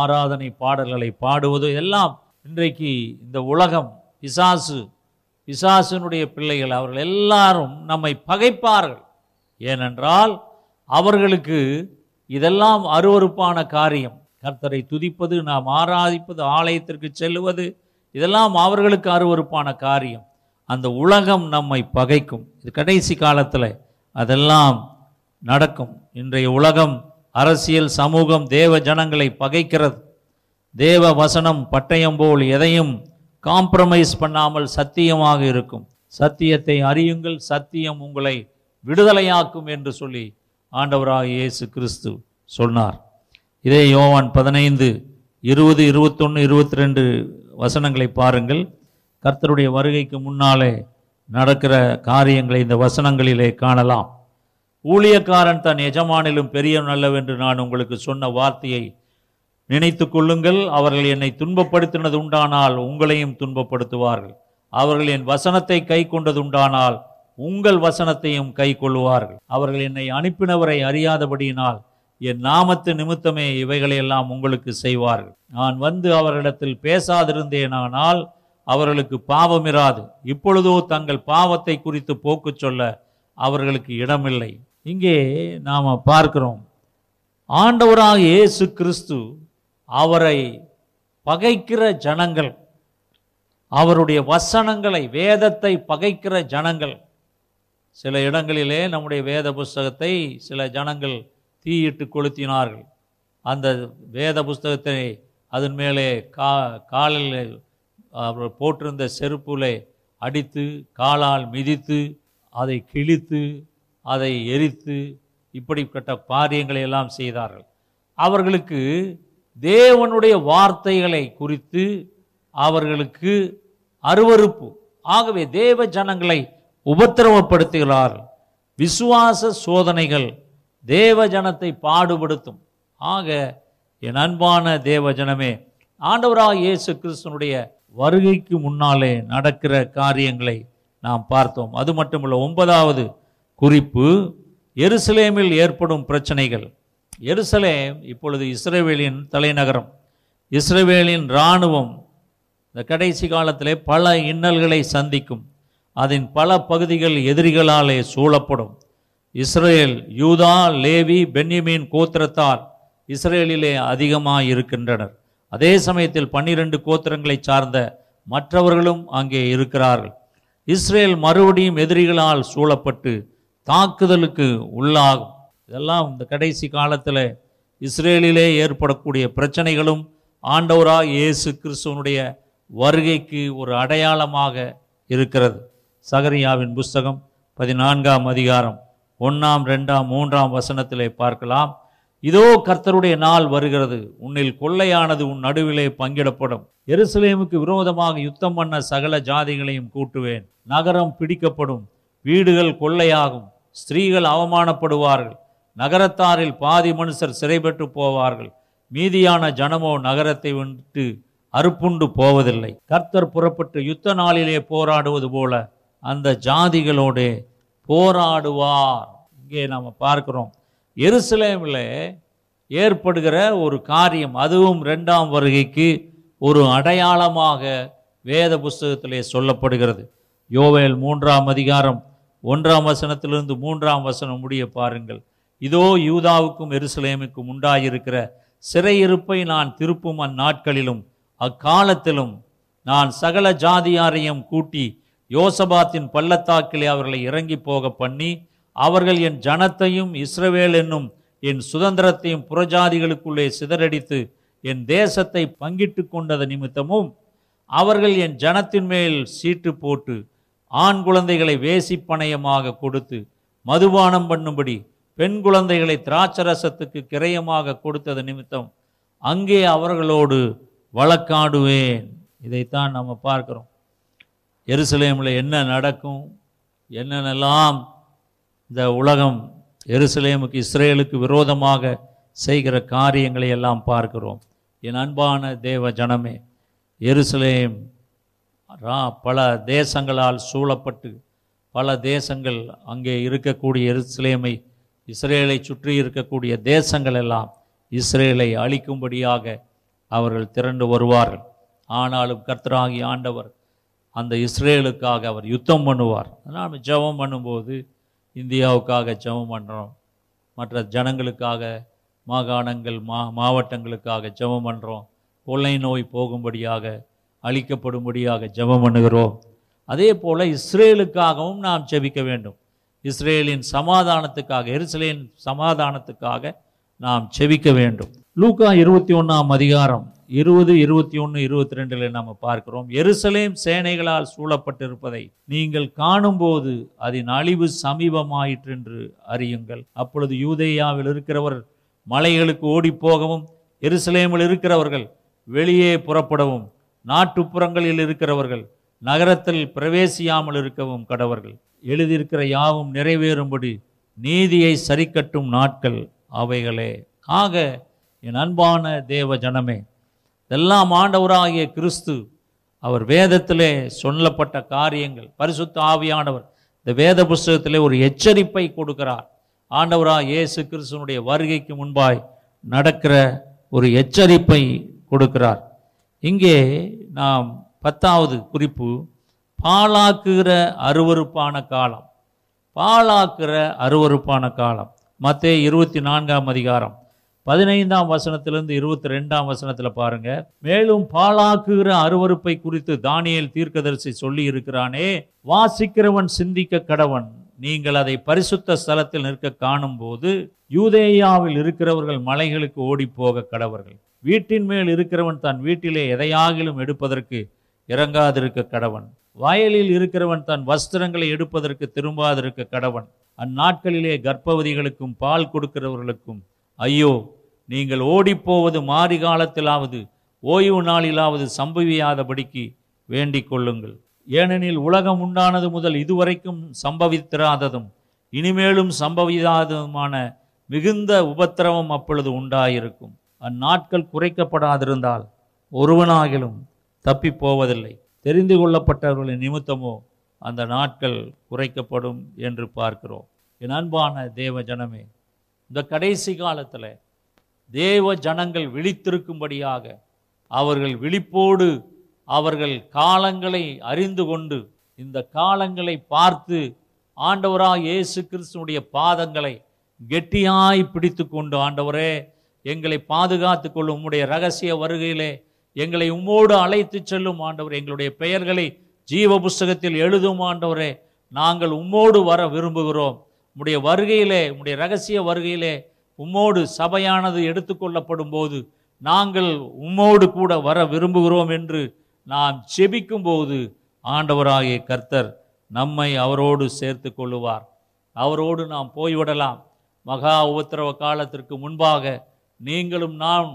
ஆராதனை பாடல்களை பாடுவதோ எல்லாம் இன்றைக்கு இந்த உலகம் பிசாசு பிசாசினுடைய பிள்ளைகள் அவர்கள் எல்லாரும் நம்மை பகைப்பார்கள். ஏனென்றால் அவர்களுக்கு இதெல்லாம் அருவறுப்பான காரியம். கர்த்தரை துதிப்பது நாம் ஆராதிப்பது ஆலயத்திற்கு செல்லுவது இதெல்லாம் அவர்களுக்கு அருவறுப்பான காரியம். அந்த உலகம் நம்மை பகைக்கும். இது கடைசி காலத்தில் அதெல்லாம் நடக்கும். இன்றைய உலகம் அரசியல் சமூகம் தேவ ஜனங்களை பகைக்கிறது. தேவ வசனம் பட்டயம் போல் எதையும் காம்ப்ரமைஸ் பண்ணாமல் சத்தியமாக இருக்கும். சத்தியத்தை அறியுங்கள் சத்தியம் உங்களை விடுதலையாக்கும் என்று சொல்லி ஆண்டவராக இயேசு கிறிஸ்து சொன்னார். இதே யோவான் பதினைந்து இருபது இருபத்தொன்று இருபத்தி ரெண்டு வசனங்களை பாருங்கள். கர்த்தருடைய வருகைக்கு முன்னாலே நடக்கிற காரியங்களை இந்த வசனங்களிலே காணலாம். ஊழியக்காரன் தன் எஜமானிலும் பெரிய நல்லவென்று நான் உங்களுக்கு சொன்ன வார்த்தையை நினைத்து கொள்ளுங்கள். அவர்கள் என்னை துன்பப்படுத்தினது உண்டானால் உங்களையும் துன்பப்படுத்துவார்கள். அவர்கள் என் வசனத்தை கை கொண்டது உண்டானால் உங்கள் வசனத்தையும் கை கொள்ளுவார்கள். அவர்கள் என்னை அனுப்பினவரை அறியாதபடியினால் என் நாமத்து நிமித்தமே இவைகளையெல்லாம் உங்களுக்கு செய்வார்கள். நான் வந்து அவர்களிடத்தில் பேசாதிருந்தேனானால் அவர்களுக்கு பாவமிராது இப்பொழுதோ தங்கள் பாவத்தை குறித்து போக்கு சொல்ல அவர்களுக்கு இடமில்லை. இங்கே நாம் பார்க்கிறோம். ஆண்டவராக இயேசு கிறிஸ்து அவரை பகைக்கிற ஜனங்கள் அவருடைய வசனங்களை வேதத்தை பகைக்கிற ஜனங்கள். சில இடங்களிலே நம்முடைய வேத புஸ்தகத்தை சில ஜனங்கள் தீயிட்டு கொளுத்தினார்கள். அந்த வேத புஸ்தகத்தை அதன் மேலே கா காலில் அவர் போட்டிருந்த செருப்புலே அடித்து காலால் மிதித்து அதை கிழித்து அதை எரித்து இப்படிப்பட்ட காரியங்களை எல்லாம் செய்தார்கள். அவர்களுக்கு தேவனுடைய வார்த்தைகளை குறித்து அவர்களுக்கு அருவறுப்பு ஆகவே தேவ ஜனங்களை உபத்திரவப்படுத்துகிறார் விசுவாச சோதனைகள் தேவ ஜனத்தை பாடுபடுத்தும். ஆக என் அன்பான தேவ ஜனமே ஆண்டவராக இயேசு கிறிஸ்தனுடைய வருகைக்கு முன்னாலே நடக்கிற காரியங்களை நாம் பார்த்தோம். அது மட்டுமல்ல ஒன்பதாவது குறிப்பு எருசலேமில் ஏற்படும் பிரச்சனைகள். எருசலேம் இப்பொழுது இஸ்ரேவேலின் தலைநகரம். இஸ்ரேவேலின் இராணுவம் இந்த கடைசி காலத்திலே பல இன்னல்களை சந்திக்கும். அதன் பல பகுதிகள் எதிரிகளாலே சூழப்படும். இஸ்ரேல் யூதா லேவி பென்யமீன் கோத்திரத்தால் இஸ்ரேலிலே அதிகமாக இருக்கின்றனர் அதே சமயத்தில் பன்னிரண்டு கோத்திரங்களை சார்ந்த மற்றவர்களும் அங்கே இருக்கிறார்கள். இஸ்ரேல் மறுபடியும் எதிரிகளால் சூழப்பட்டு தாக்குதலுக்கு உள்ளாகும். இதெல்லாம் இந்த கடைசி காலத்தில் இஸ்ரேலிலே ஏற்படக்கூடிய பிரச்சனைகளும் ஆண்டவராக இயேசு கிறிஸ்துவனுடைய வருகைக்கு ஒரு அடையாளமாக இருக்கிறது. சகரியாவின் புஸ்தகம் பதினான்காம் அதிகாரம் ஒன்றாம் ரெண்டாம் மூன்றாம் வசனத்திலே பார்க்கலாம். இதோ கர்த்தருடைய நாள் வருகிறது. உன்னில் கொள்ளையானது உன் நடுவிலே பங்கிடப்படும். எருசலேமுக்கு விரோதமாக யுத்தம் பண்ண சகல ஜாதிகளையும் கூட்டுவேன். நகரம் பிடிக்கப்படும். வீடுகள் கொள்ளையாகும். ஸ்திரீகள் அவமானப்படுவார்கள். நகரத்தாரில் பாதி மனுஷர் சிறைபெற்று போவார்கள். மீதியான ஜனமோ நகரத்தை விட்டு அறுப்புண்டு போவதில்லை. கர்த்தர் புறப்பட்டு யுத்த நாளிலே போராடுவது போல அந்த ஜாதிகளோடு போராடுவார். இங்கே நாம் பார்க்கிறோம். எருசலேமில் ஏற்படுகிற ஒரு காரியம் அதுவும் ரெண்டாம் வருகைக்கு ஒரு அடையாளமாக வேத புஸ்தகத்திலே சொல்லப்படுகிறது. யோவேல் மூன்றாம் அதிகாரம் ஒன்றாம் வசனத்திலிருந்து மூன்றாம் வசனம் முடிய பாருங்கள். இதோ யூதாவுக்கும் எருசலேமுக்கும் உண்டாயிருக்கிற சிறையிருப்பை நான் திருப்பும் அந்நாட்களிலும் அக்காலத்திலும் நான் சகல ஜாதியாரையும் கூட்டி யோசபாத்தின் பள்ளத்தாக்கிலே அவர்களை இறங்கி போக பண்ணி அவர்கள் என் ஜனத்தையும் இஸ்ரவேல் என்னும் என் சுதந்திரத்தையும் புறஜாதிகளுக்குள்ளே சிதறடித்து என் தேசத்தை பங்கிட்டு கொண்டது நிமித்தமும் அவர்கள் என் ஜனத்தின் மேல் சீட்டு போட்டு ஆண் குழந்தைகளை வேசி கொடுத்து மதுபானம் பண்ணும்படி பெண் குழந்தைகளை திராட்சரசத்துக்கு கிரயமாக கொடுத்தது நிமித்தம் அங்கே அவர்களோடு வழக்காடுவேன். இதைத்தான் நம்ம பார்க்குறோம். எருசலேமில் என்ன நடக்கும்? என்னென்னலாம் இந்த உலகம் எருசலேமுக்கு இஸ்ரேலுக்கு விரோதமாக செய்கிற காரியங்களை எல்லாம் பார்க்கிறோம். என் அன்பான தேவ ஜனமே எருசலேம் ரா- பல தேசங்களால் சூழப்பட்டு பல தேசங்கள் அங்கே இருக்கக்கூடிய எருசலேமை இஸ்ரேலை சுற்றி இருக்கக்கூடிய தேசங்கள் எல்லாம் இஸ்ரேலை அழிக்கும்படியாக அவர்கள் திரண்டு வருவார்கள். ஆனாலும் கர்த்தராகி ஆண்டவர் அந்த இஸ்ரேலுக்காக அவர் யுத்தம் பண்ணுவார். அதனால் ஜெபம் பண்ணும்போது இந்தியாவுக்காக ஜெபம் பண்ணுறோம் மற்ற ஜனங்களுக்காக மாகாணங்கள் மா மாவட்டங்களுக்காக ஜெபம் பண்ணுறோம் கொள்ளை நோய் போகும்படியாக அழிக்கப்படும்படியாக ஜெபம் பண்ணுகிறோம். அதே போல் இஸ்ரேலுக்காகவும் நாம் ஜெபிக்க வேண்டும். இஸ்ரேலின் சமாதானத்துக்காக எருசலேன் சமாதானத்துக்காக நாம் செவிக்க வேண்டும். லூக்கா இருபத்தி ஒன்றாம் அதிகாரம். இருபது இருபத்தி ஒன்று இருபத்தி ரெண்டில் நாம் பார்க்கிறோம். எருசலேம் சேனைகளால் சூழப்பட்டிருப்பதை நீங்கள் காணும்போது அதன் அழிவு சமீபமாயிற்று என்று அறியுங்கள். அப்பொழுது யூதேயாவில் இருக்கிறவர் மலைகளுக்கு ஓடிப்போகவும் எருசலேமில் இருக்கிறவர்கள் வெளியே புறப்படவும் நாட்டுப்புறங்களில் இருக்கிறவர்கள் நகரத்தில் பிரவேசியாமல் இருக்கவும் கடவர்கள். எழுதியிருக்கிற யாவும் நிறைவேறும்படி நீதியை சரிக்கட்டும் நாட்கள் அவைகளே. ஆக என் அன்பான தேவ ஜனமே இதெல்லாம் ஆண்டவராகிய கிறிஸ்து அவர் வேதத்திலே சொல்லப்பட்ட காரியங்கள். பரிசுத்த ஆவியானவர் இந்த வேத புஸ்தகத்திலே ஒரு எச்சரிப்பை கொடுக்கிறார். ஆண்டவராக இயேசு கிறிஸ்துவனுடைய வருகைக்கு முன்பாய் நடக்கிற ஒரு எச்சரிப்பை கொடுக்கிறார். இங்கே நாம் பத்தாவது குறிப்பு பாழாக்குகிற அருவருப்பான காலம். பாலாக்குகிற அருவருப்பான காலம். மத்திய இருபத்தி நான்காம் அதிகாரம். பதினைந்தாம் வசனத்திலிருந்து இருபத்தி ரெண்டாம் வசனத்தில் பாருங்க. மேலும் பாழாக்குகிற அருவருப்பை குறித்து தானியல் தீர்க்கதரிசி சொல்லி இருக்கிறானே வாசிக்கிறவன் சிந்திக்க கடவன். நீங்கள் அதை பரிசுத்த ஸ்தலத்தில் நிற்க காணும்போது யூதேயாவில் இருக்கிறவர்கள் மலைகளுக்கு ஓடிப்போக கடவர்கள். வீட்டின் மேல் இருக்கிறவன் தன் வீட்டிலே எதையாகிலும் எடுப்பதற்கு இறங்காதிருக்க கடவன். வயலில் இருக்கிறவன் தன் வஸ்திரங்களை எடுப்பதற்கு திரும்பாதிருக்க கடவன். அந்நாட்களிலே கர்ப்பவதிகளுக்கும் பால் கொடுக்கிறவர்களுக்கும் ஐயோ நீங்கள் ஓடிப்போவது மாறி காலத்திலாவது ஓய்வு நாளிலாவது சம்பவியாதபடிக்கு வேண்டிக் கொள்ளுங்கள். ஏனெனில் உலகம் உண்டானது முதல் இதுவரைக்கும் சம்பவித்திராததும் இனிமேலும் சம்பவியாததுமான மிகுந்த உபத்திரவம் அப்பொழுது உண்டாயிருக்கும். அந்நாட்கள் குறைக்கப்படாதிருந்தால் ஒருவனாகிலும் தப்பி போவதில்லை தெரிந்து கொள்ளப்பட்டவர்களின் நிமித்தமோ அந்த நாட்கள் குறைக்கப்படும் என்று பார்க்கிறோம். என் அன்பான தேவ ஜனமே இந்த கடைசி காலத்தில் தேவ ஜனங்கள் விழித்திருக்கும்படியாக அவர்கள் விழிப்போடு அவர்கள் காலங்களை அறிந்து கொண்டு இந்த காலங்களை பார்த்து ஆண்டவராக இயேசு கிறிஸ்துனுடைய பாதங்களை கெட்டியாய் பிடித்து கொண்டு ஆண்டவரே எங்களை பாதுகாத்து கொள்ளும் உம்முடைய ரகசிய வருகையிலே எங்களை உம்மோடு அழைத்து செல்லும் ஆண்டவர். எங்களுடைய பெயர்களை ஜீவ புஸ்தகத்தில் எழுதும் ஆண்டவரே. நாங்கள் உம்மோடு வர விரும்புகிறோம். உம்முடைய வருகையிலே உம்முடைய ரகசிய வருகையிலே உம்மோடு சபையானது எடுத்துக்கொள்ளப்படும் போது நாங்கள் உம்மோடு கூட வர விரும்புகிறோம் என்று நாம் செபிக்கும் போது ஆண்டவராகிய கர்த்தர் நம்மை அவரோடு சேர்த்து கொள்ளுவார். அவரோடு நாம் போய்விடலாம். மகா உபத்திரவ காலத்திற்கு முன்பாக நீங்களும் நாம்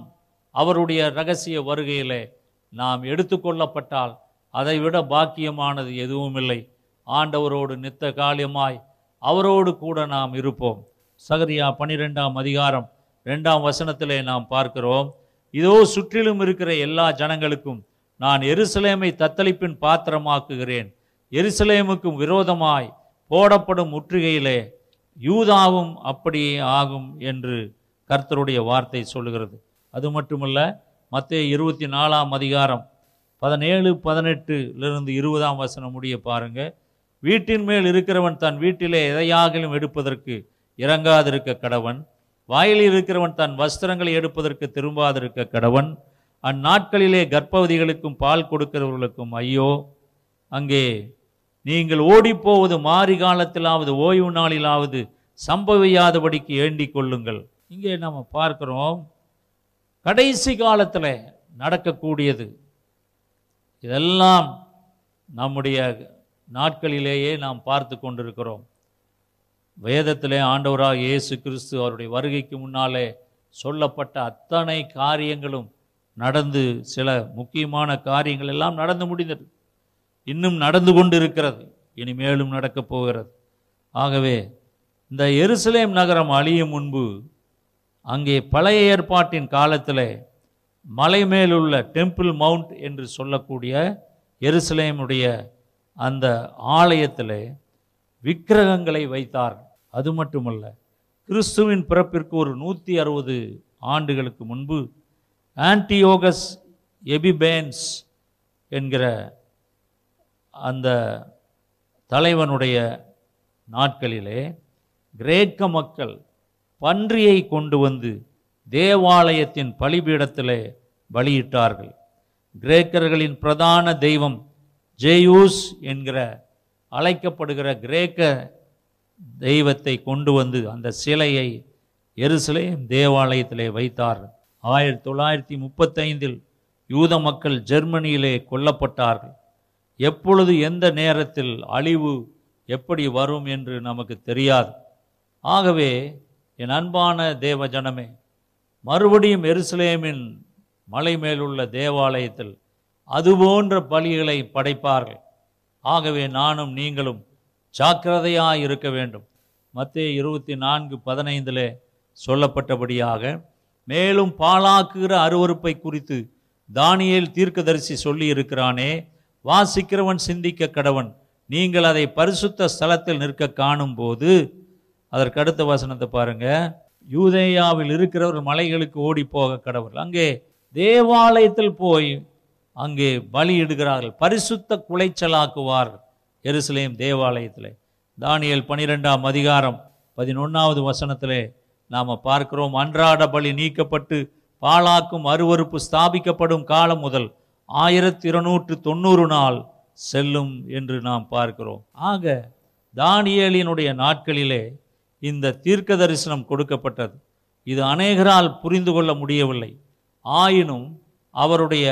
அவருடைய ரகசிய வருகையிலே நாம் எடுத்துக்கொள்ளப்பட்டால் அதைவிட பாக்கியமானது எதுவும் இல்லை ஆண்டவரோடு நித்த காலியமாய் அவரோடு கூட நாம் இருப்போம். சகரியா பனிரெண்டாம் அதிகாரம் ரெண்டாம் வசனத்திலே நாம் பார்க்கிறோம். இதோ சுற்றிலும் இருக்கிற எல்லா ஜனங்களுக்கும் நான் எருசலேமை தத்தளிப்பின் பாத்திரமாக்குகிறேன். எருசலேமுக்கும் விரோதமாய் போடப்படும் முற்றுகையிலே யூதாவும் அப்படியே ஆகும் என்று கர்த்தருடைய வார்த்தை சொல்லுகிறது. அது மட்டுமல்ல மத்திய இருபத்தி நாலாம் அதிகாரம் பதினேழு பதினெட்டுலிருந்து இருபதாம் வசனம் முடிய பாருங்கள் வீட்டின் மேல் இருக்கிறவன் தன் வீட்டிலே எதையாகிலும் எடுப்பதற்கு இறங்காதிருக்க கடவன். வாயில் இருக்கிறவன் தன் வஸ்திரங்களை எடுப்பதற்கு திரும்பாதிருக்க கடவன். அந்நாட்களிலே கர்ப்பவதிகளுக்கும் பால் கொடுக்கிறவர்களுக்கும் ஐயோ அங்கே நீங்கள் ஓடிப்போவது மாறி காலத்திலாவது ஓய்வு நாளிலாவது சம்பவியாதபடிக்கு ஏண்டிக் கொள்ளுங்கள். இங்கே நம்ம பார்க்கிறோம் கடைசி காலத்தில் நடக்கக்கூடியது. இதெல்லாம் நம்முடைய நாட்களிலேயே நாம் பார்த்து கொண்டிருக்கிறோம். வேதத்திலே ஆண்டவராக இயேசு கிறிஸ்து அவருடைய வருகைக்கு முன்னாலே சொல்லப்பட்ட அத்தனை காரியங்களும் நடந்து சில முக்கியமான காரியங்கள் எல்லாம் நடந்து முடிந்தது. இன்னும் நடந்து கொண்டு இருக்கிறது இனிமேலும் நடக்கப் போகிறது. ஆகவே இந்த எருசலேம் நகரம் அழியும் முன்பு அங்கே பழைய ஏற்பாட்டின் காலத்தில் மலை மேலுள்ள டெம்பிள் மவுண்ட் என்று சொல்லக்கூடிய எருசலேமுடைய அந்த ஆலயத்தில் விக்கிரகங்களை வைத்தார். அது மட்டுமல்ல கிறிஸ்துவின் பிறப்பிற்கு ஒரு நூற்றி அறுபது ஆண்டுகளுக்கு முன்பு ஆன்டியோகஸ் எபிபேன்ஸ் என்கிற அந்த தலைவனுடைய நாட்களிலே கிரேக்க மக்கள் பன்றியை கொண்டு வந்து தேவாலயத்தின் பலிபீடத்திலே பலியிட்டார்கள். கிரேக்கர்களின் பிரதான தெய்வம் ஜேயூஸ் என்கிற அழைக்கப்படுகிற கிரேக்க தெய்வத்தை கொண்டு வந்து அந்த சிலையை எருசலேம் தேவாலயத்திலே வைத்தார். ஆயிரத்தி தொள்ளாயிரத்தி முப்பத்தைந்தில் யூத மக்கள் ஜெர்மனியிலே கொல்லப்பட்டார்கள். எப்பொழுது எந்த நேரத்தில் அழிவு எப்படி வரும் என்று நமக்கு தெரியாது. ஆகவே என் அன்பான தேவ ஜனமே மறுபடியும் எருசலேமின் மலை மேலுள்ள தேவாலயத்தில் அதுபோன்ற பலிகளை படைப்பார்கள். ஆகவே நானும் நீங்களும் ஜாக்கிரதையாக இருக்க வேண்டும். மத்திய இருபத்தி நான்கு பதினைந்தில் சொல்லப்பட்டபடியாக மேலும் பாழாக்குகிற அருவருப்பை குறித்து தானியல் தீர்க்கதரிசி சொல்லி இருக்கிறானே வாசிக்கிறவன் சிந்திக்க கடவன். நீங்கள் அதை பரிசுத்த ஸ்தலத்தில் நிற்க காணும்போது அதற்கு அடுத்த வசனத்தை பாருங்க யூதேயாவில் இருக்கிறவர் மலைகளுக்கு ஓடி போக கடவுள். அங்கே தேவாலயத்தில் போய் அங்கே பலியிடுகிறார்கள் பரிசுத்த குலைச்சலாக்குவார்கள் எருசலேம் தேவாலயத்தில். தானியல் பனிரெண்டாம் அதிகாரம் பதினொன்றாவது வசனத்திலே நாம் பார்க்கிறோம். அன்றாட பலி நீக்கப்பட்டு பாழாக்கும் அருவருப்பு ஸ்தாபிக்கப்படும் காலம் முதல் ஆயிரத்தி இருநூற்று தொண்ணூறு நாள் செல்லும் என்று நாம் பார்க்கிறோம். ஆக தானியலினுடைய நாட்களிலே இந்த தீர்க்க தரிசனம் கொடுக்கப்பட்டது. இது அநேகரால் புரிந்து கொள்ள முடியவில்லை. ஆயினும் அவருடைய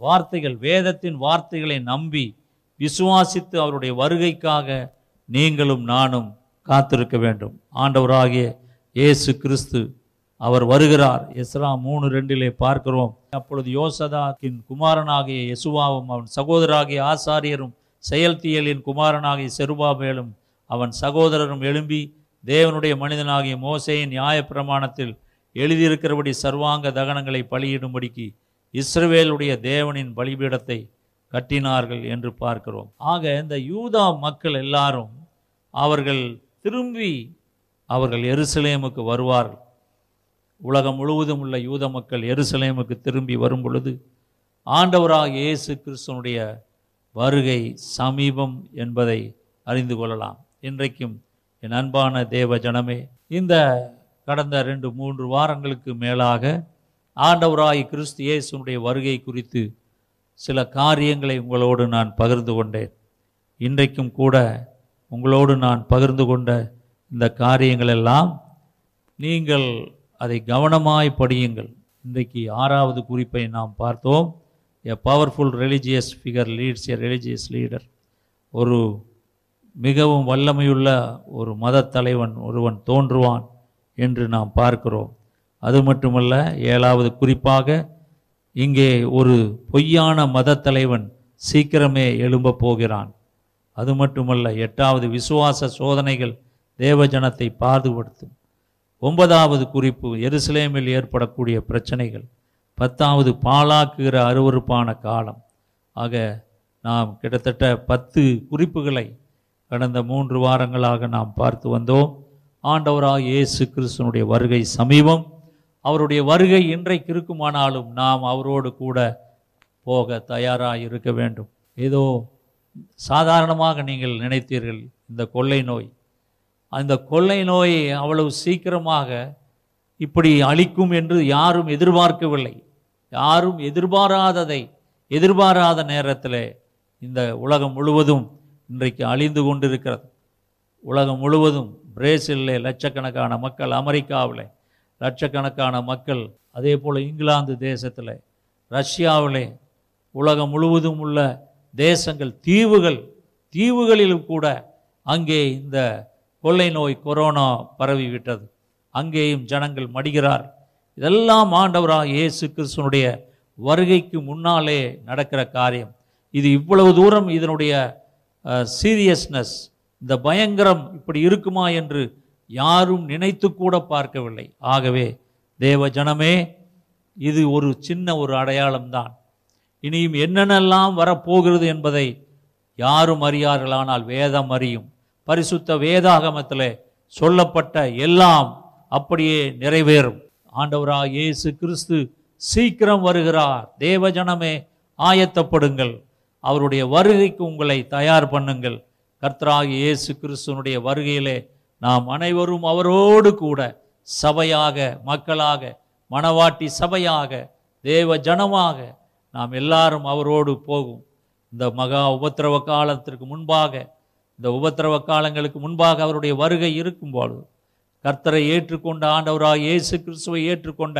வார்த்தைகள் வேதத்தின் வார்த்தைகளை நம்பி விசுவாசித்து அவருடைய வருகைக்காக நீங்களும் நானும் காத்திருக்க வேண்டும். ஆண்டவராகிய இயேசு கிறிஸ்து அவர் வருகிறார். எஸ்ரா மூணு ரெண்டிலே பார்க்கிறோம். அப்பொழுது யோசதாக்கின் குமாரனாகிய யசுவாவும் அவன் சகோதராகிய ஆசாரியரும் செயல்தியலின் குமாரனாகிய செருபாபேலும் அவன் சகோதரரும் எழும்பி தேவனுடைய மனிதனாகிய மோசையின் நியாயப்பிரமாணத்தில் எழுதியிருக்கிறபடி சர்வாங்க தகனங்களை பலியிடும்படிக்கு இஸ்ரவேலுடைய தேவனின் பலிபீடத்தை கட்டினார்கள் என்று பார்க்கிறோம். ஆக இந்த யூதா மக்கள் எல்லாரும் அவர்கள் திரும்பி அவர்கள் எருசலேமுக்கு வருவார்கள். உலகம் முழுவதும் உள்ள யூத மக்கள் எருசலேமுக்கு திரும்பி வரும் பொழுது ஆண்டவராக இயேசு கிறிஸ்தனுடைய வருகை சமீபம் என்பதை அறிந்து கொள்ளலாம். இன்றைக்கும் என் அன்பான தேவ ஜனமே இந்த கடந்த ரெண்டு மூன்று வாரங்களுக்கு மேலாக ஆண்டவராய் கிறிஸ்து இயேசுனுடைய வருகை குறித்து சில காரியங்களை உங்களோடு நான் பகிர்ந்து கொண்டேன். இன்றைக்கும் கூட உங்களோடு நான் பகிர்ந்து கொண்ட இந்த காரியங்களெல்லாம் நீங்கள் அதை கவனமாய் படியுங்கள். இன்றைக்கு ஆறாவது குறிப்பை நாம் பார்த்தோம். A powerful religious figure leads a religious leader ஒரு மிகவும் வல்லமையுள்ள ஒரு மத தலைவன் ஒருவன் தோன்றுவான் என்று நாம் பார்க்கிறோம். அது மட்டுமல்ல ஏழாவது குறிப்பாக இங்கே ஒரு பொய்யான மத தலைவன் சீக்கிரமே எழும்பப் போகிறான். அது மட்டுமல்ல எட்டாவது விசுவாச சோதனைகள் தேவஜனத்தை பாதுபடுத்தும். ஒன்பதாவது குறிப்பு எருசலேமில் ஏற்படக்கூடிய பிரச்சனைகள். பத்தாவது பாழாக்குகிற அருவருப்பான காலம். ஆக நாம் கிட்டத்தட்ட பத்து குறிப்புகளை கடந்த மூன்று வாரங்களாக நாம் பார்த்து வந்தோம். ஆண்டவராக இயேசு கிறிஸ்தனுடைய வருகை சமீபம். அவருடைய வருகை இன்றைக்கு இருக்குமானாலும் நாம் அவரோடு கூட போக தயாராக இருக்க வேண்டும். ஏதோ சாதாரணமாக நீங்கள் நினைத்தீர்கள் இந்த கொள்ளை நோய். அந்த கொள்ளை நோயை அவ்வளவு சீக்கிரமாக இப்படி அழிக்கும் என்று யாரும் எதிர்பார்க்கவில்லை. யாரும் எதிர்பாராததை எதிர்பாராத நேரத்தில் இந்த உலகம் முழுவதும் இன்றைக்கு அழிந்து கொண்டிருக்கிறது. உலகம் முழுவதும் பிரேசிலில் லட்சக்கணக்கான மக்கள் அமெரிக்காவில் லட்சக்கணக்கான மக்கள் அதே போல் இங்கிலாந்து தேசத்தில் ரஷ்யாவிலே உலகம் முழுவதும் உள்ள தேசங்கள் தீவுகள் தீவுகளிலும் கூட அங்கே இந்த கொள்ளை நோய் கொரோனா பரவி விட்டது. அங்கேயும் ஜனங்கள் மடிகிறார். இதெல்லாம் ஆண்டவராக இயேசு கிறிஸ்தனுடைய வருகைக்கு முன்னாலே நடக்கிற காரியம். இது இவ்வளவு தூரம் இதனுடைய சீரியஸ்னஸ் இந்த பயங்கரம் இப்படி இருக்குமா என்று யாரும் நினைத்து கூட பார்க்கவில்லை. ஆகவே தேவ ஜனமே இது ஒரு சின்ன ஒரு அடையாளம்தான். இனியும் என்னென்னலாம் வரப்போகிறது என்பதை யாரும் அறியார்களானால் வேதம் அறியும். பரிசுத்த வேதாகமத்தில் சொல்லப்பட்ட எல்லாம் அப்படியே நிறைவேறும். ஆண்டவராக இயேசு கிறிஸ்து சீக்கிரம் வருகிறார். தேவ ஜனமே ஆயத்தப்படுங்கள். அவருடைய வருகைக்கு உங்களை தயார் பண்ணுங்கள். கர்த்தராகி இயேசு கிறிஸ்துவனுடைய வருகையிலே நாம் அனைவரும் அவரோடு கூட சபையாக மக்களாக மணவாட்டி சபையாக தேவ ஜனமாக நாம் எல்லாரும் அவரோடு போகும். இந்த மகா உபத்திரவ காலத்திற்கு முன்பாக இந்த உபத்திரவ காலங்களுக்கு முன்பாக அவருடைய வருகை இருக்கும்போது கர்த்தரை ஏற்றுக்கொண்ட ஆண்டவராக இயேசு கிறிஸ்துவை ஏற்றுக்கொண்ட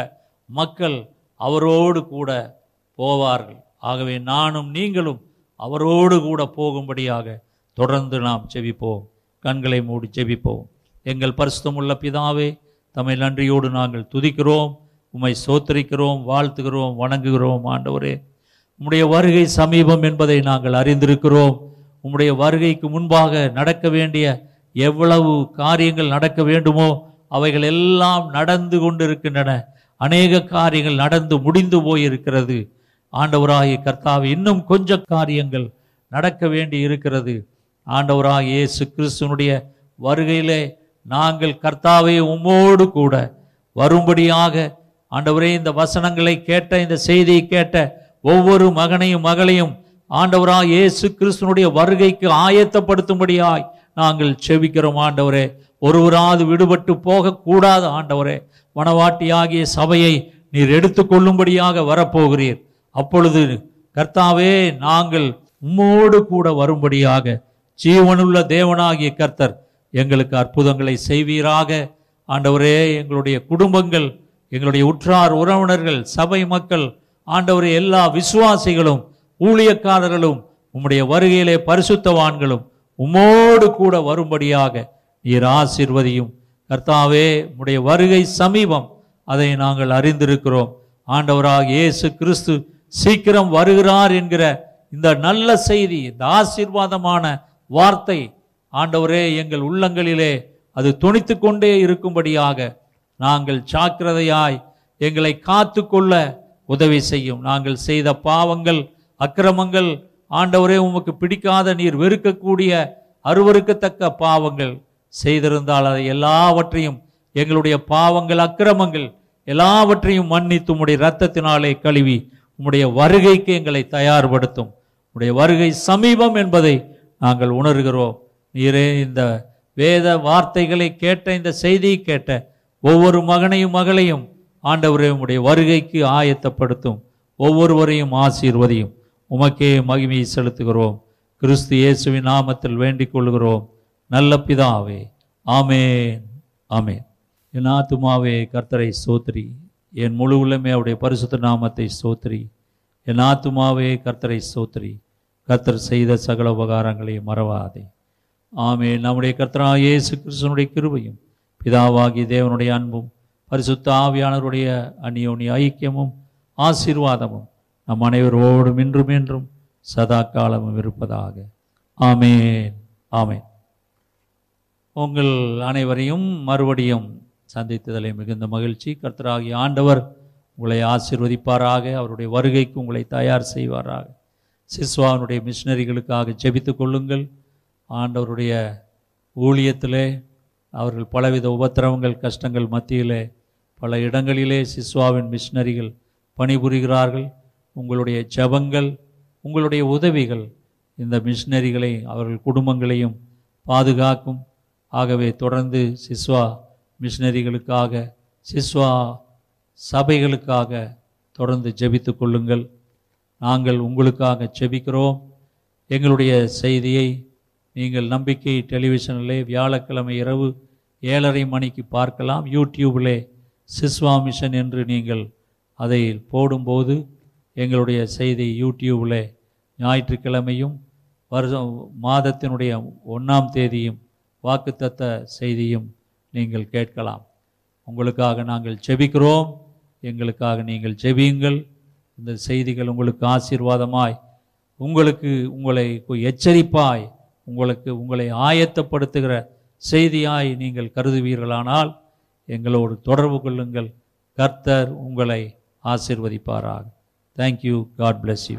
மக்கள் அவரோடு கூட போவார்கள். ஆகவே நானும் நீங்களும் அவரோடு கூட போகும்படியாக தொடர்ந்து நாம் செவிப்போம் கண்களை மூடி செவிப்போம் எங்கள் பரிசுத்தமுள்ள பிதாவே தம்மை நன்றியோடு நாங்கள் துதிக்கிறோம். உம்மை சோத்தரிக்கிறோம் வாழ்த்துகிறோம் வணங்குகிறோம் ஆண்டவரே. உம்முடைய வருகை சமீபம் என்பதை நாங்கள் அறிந்திருக்கிறோம். உம்முடைய வருகைக்கு முன்பாக நடக்க வேண்டிய எவ்வளவு காரியங்கள் நடக்க வேண்டுமோ அவைகள் எல்லாம் நடந்து கொண்டிருக்கின்றன. அநேக காரியங்கள் நடந்து முடிந்து போயிருக்கிறது. ஆண்டவராகிய கர்த்தாவை இன்னும் கொஞ்ச காரியங்கள் நடக்க வேண்டி இருக்கிறது ஆண்டவராக இயேசு கிறிஸ்துவனுடைய வருகையிலே நாங்கள் கர்த்தாவை உம்மோடு கூட வரும்படியாக ஆண்டவரே இந்த வசனங்களை கேட்ட இந்த செய்தியை கேட்ட ஒவ்வொரு மகனையும் மகளையும் ஆண்டவராக இயேசு கிறிஸ்துனுடைய வருகைக்கு ஆயத்தப்படுத்தும்படியாய் நாங்கள் செபிக்கிறோம் ஆண்டவரே. ஒருவராது விடுபட்டு போகக்கூடாது ஆண்டவரே. வனவாட்டியாகிய சபையை நீர் எடுத்துக்கொள்ளும்படியாக வரப்போகிறீர். அப்பொழுது கர்த்தாவே நாங்கள் உம்மோடு கூட வரும்படியாக ஜீவனுள்ள தேவனாகிய கர்த்தர் எங்களுக்கு அற்புதங்களை செய்வீராக. ஆண்டவரே எங்களுடைய குடும்பங்கள் எங்களுடைய உற்றார் உறவினர்கள் சபை மக்கள் ஆண்டவரே எல்லா விசுவாசிகளும் ஊழியக்காரர்களும் உம்முடைய வருகையிலே பரிசுத்தவான்களும் உம்மோடு கூட வரும்படியாக நீர் ஆசிர்வதியும். கர்த்தாவே உம்முடைய வருகை சமீபம் அதை நாங்கள் அறிந்திருக்கிறோம். ஆண்டவராக இயேசு கிறிஸ்து சீக்கிரம் வருகிறார் என்கிற இந்த நல்ல செய்தி இந்த ஆசீர்வாதமான வார்த்தை. ஆண்டவரே எங்கள் உள்ளங்களிலே அது துணித்து கொண்டே இருக்கும்படியாக நாங்கள் ஜாக்கிரதையாய் எங்களை காத்து கொள்ள உதவி செய்யும். நாங்கள் செய்த பாவங்கள் அக்கிரமங்கள் ஆண்டவரே உமக்கு பிடிக்காத நீர் வெறுக்கக்கூடிய அருவருக்கத்தக்க பாவங்கள் செய்திருந்தால் அதை எல்லாவற்றையும் எங்களுடைய பாவங்கள் அக்கிரமங்கள் எல்லாவற்றையும் மன்னித்து உம்முடைய இரத்தத்தினாலே கழுவி உம்முடைய வருகைக்கு எங்களை தயார்படுத்தும். உடைய வருகை சமீபம் என்பதை நாங்கள் உணர்கிறோம். நீரே இந்த வேத வார்த்தைகளை கேட்ட இந்த செய்தியை கேட்ட ஒவ்வொரு மகனையும் மகளையும் ஆண்டவரே உடைய வருகைக்கு ஆயத்தப்படுத்தும். ஒவ்வொருவரையும் ஆசீர்வதியும். உமக்கே மகிமையை செலுத்துகிறோம். கிறிஸ்து இயேசுவின் நாமத்தில் வேண்டிக் கொள்கிறோம் நல்ல பிதாவே ஆமேன் ஆமேன். என் ஆத்துமாவே கர்த்தரை சோத்ரி என் முழு உள்ளமே அவருடைய பரிசுத்த நாமத்தை சோத்திரி என் ஆத்துமாவே கர்த்தரை சோத்ரி கர்த்தர் செய்த சகல உபகாரங்களையும் மறவாதே. ஆமே நம்முடைய கர்த்தரா இயேசு கிறிஸ்தனுடைய கிருபையும் பிதாவாகி தேவனுடைய அன்பும் பரிசுத்த ஆவியானவருடைய அந்நியோனி ஐக்கியமும் ஆசீர்வாதமும் நம் அனைவரோடும் இன்றும் என்றும் சதா காலமும் இருப்பதாக. ஆமேன். ஆமேன். உங்கள் அனைவரையும் மறுபடியும் சந்தித்ததிலே மிகுந்த மகிழ்ச்சி. கர்த்தராகிய ஆண்டவர் உங்களை ஆசிர்வதிப்பாராக. அவருடைய வருகைக்கு உங்களை தயார் செய்வாராக. சிஸ்வானுடைய மிஷினரிகளுக்காக ஜெபித்து கொள்ளுங்கள். ஆண்டவருடைய ஊழியத்திலே அவர்கள் பலவித உபத்திரவங்கள் கஷ்டங்கள் மத்தியிலே பல இடங்களிலே சிஸ்வாவின் மிஷினரிகள் பணிபுரிகிறார்கள். உங்களுடைய ஜபங்கள் உங்களுடைய உதவிகள் இந்த மிஷினரிகளை அவர்கள் குடும்பங்களையும் பாதுகாக்கும். ஆகவே தொடர்ந்து சிஸ்வா மிஷினரிகளுக்காக சிஸ்வா சபைகளுக்காக தொடர்ந்து ஜெபித்து கொள்ளுங்கள். நாங்கள் உங்களுக்காக செபிக்கிறோம். எங்களுடைய செய்தியை நீங்கள் நம்பிக்கை டெலிவிஷனிலே வியாழக்கிழமை இரவு ஏழரை மணிக்கு பார்க்கலாம். யூடியூபிலே சிஸ்வா மிஷன் என்று நீங்கள் அதை போடும்போது எங்களுடைய செய்தி யூடியூபில் ஞாயிற்றுக்கிழமையும் வருஷம் மாதத்தினுடைய ஒன்றாம் தேதியும் வாக்குத்தத்த செய்தியும் நீங்கள் கேட்கலாம். உங்களுக்காக நாங்கள் செபிக்கிறோம். எங்களுக்காக நீங்கள் செபியுங்கள். இந்த செய்திகள் உங்களுக்கு ஆசீர்வாதமாய் உங்களுக்கு உங்களை எச்சரிப்பாய் உங்களுக்கு உங்களை ஆயத்தப்படுத்துகிற செய்தியாய் நீங்கள் கருதுவீர்களானால் எங்களோடு தொடர்பு கொள்ளுங்கள். கர்த்தர் உங்களை ஆசிர்வதிப்பாராக. Thank you God bless you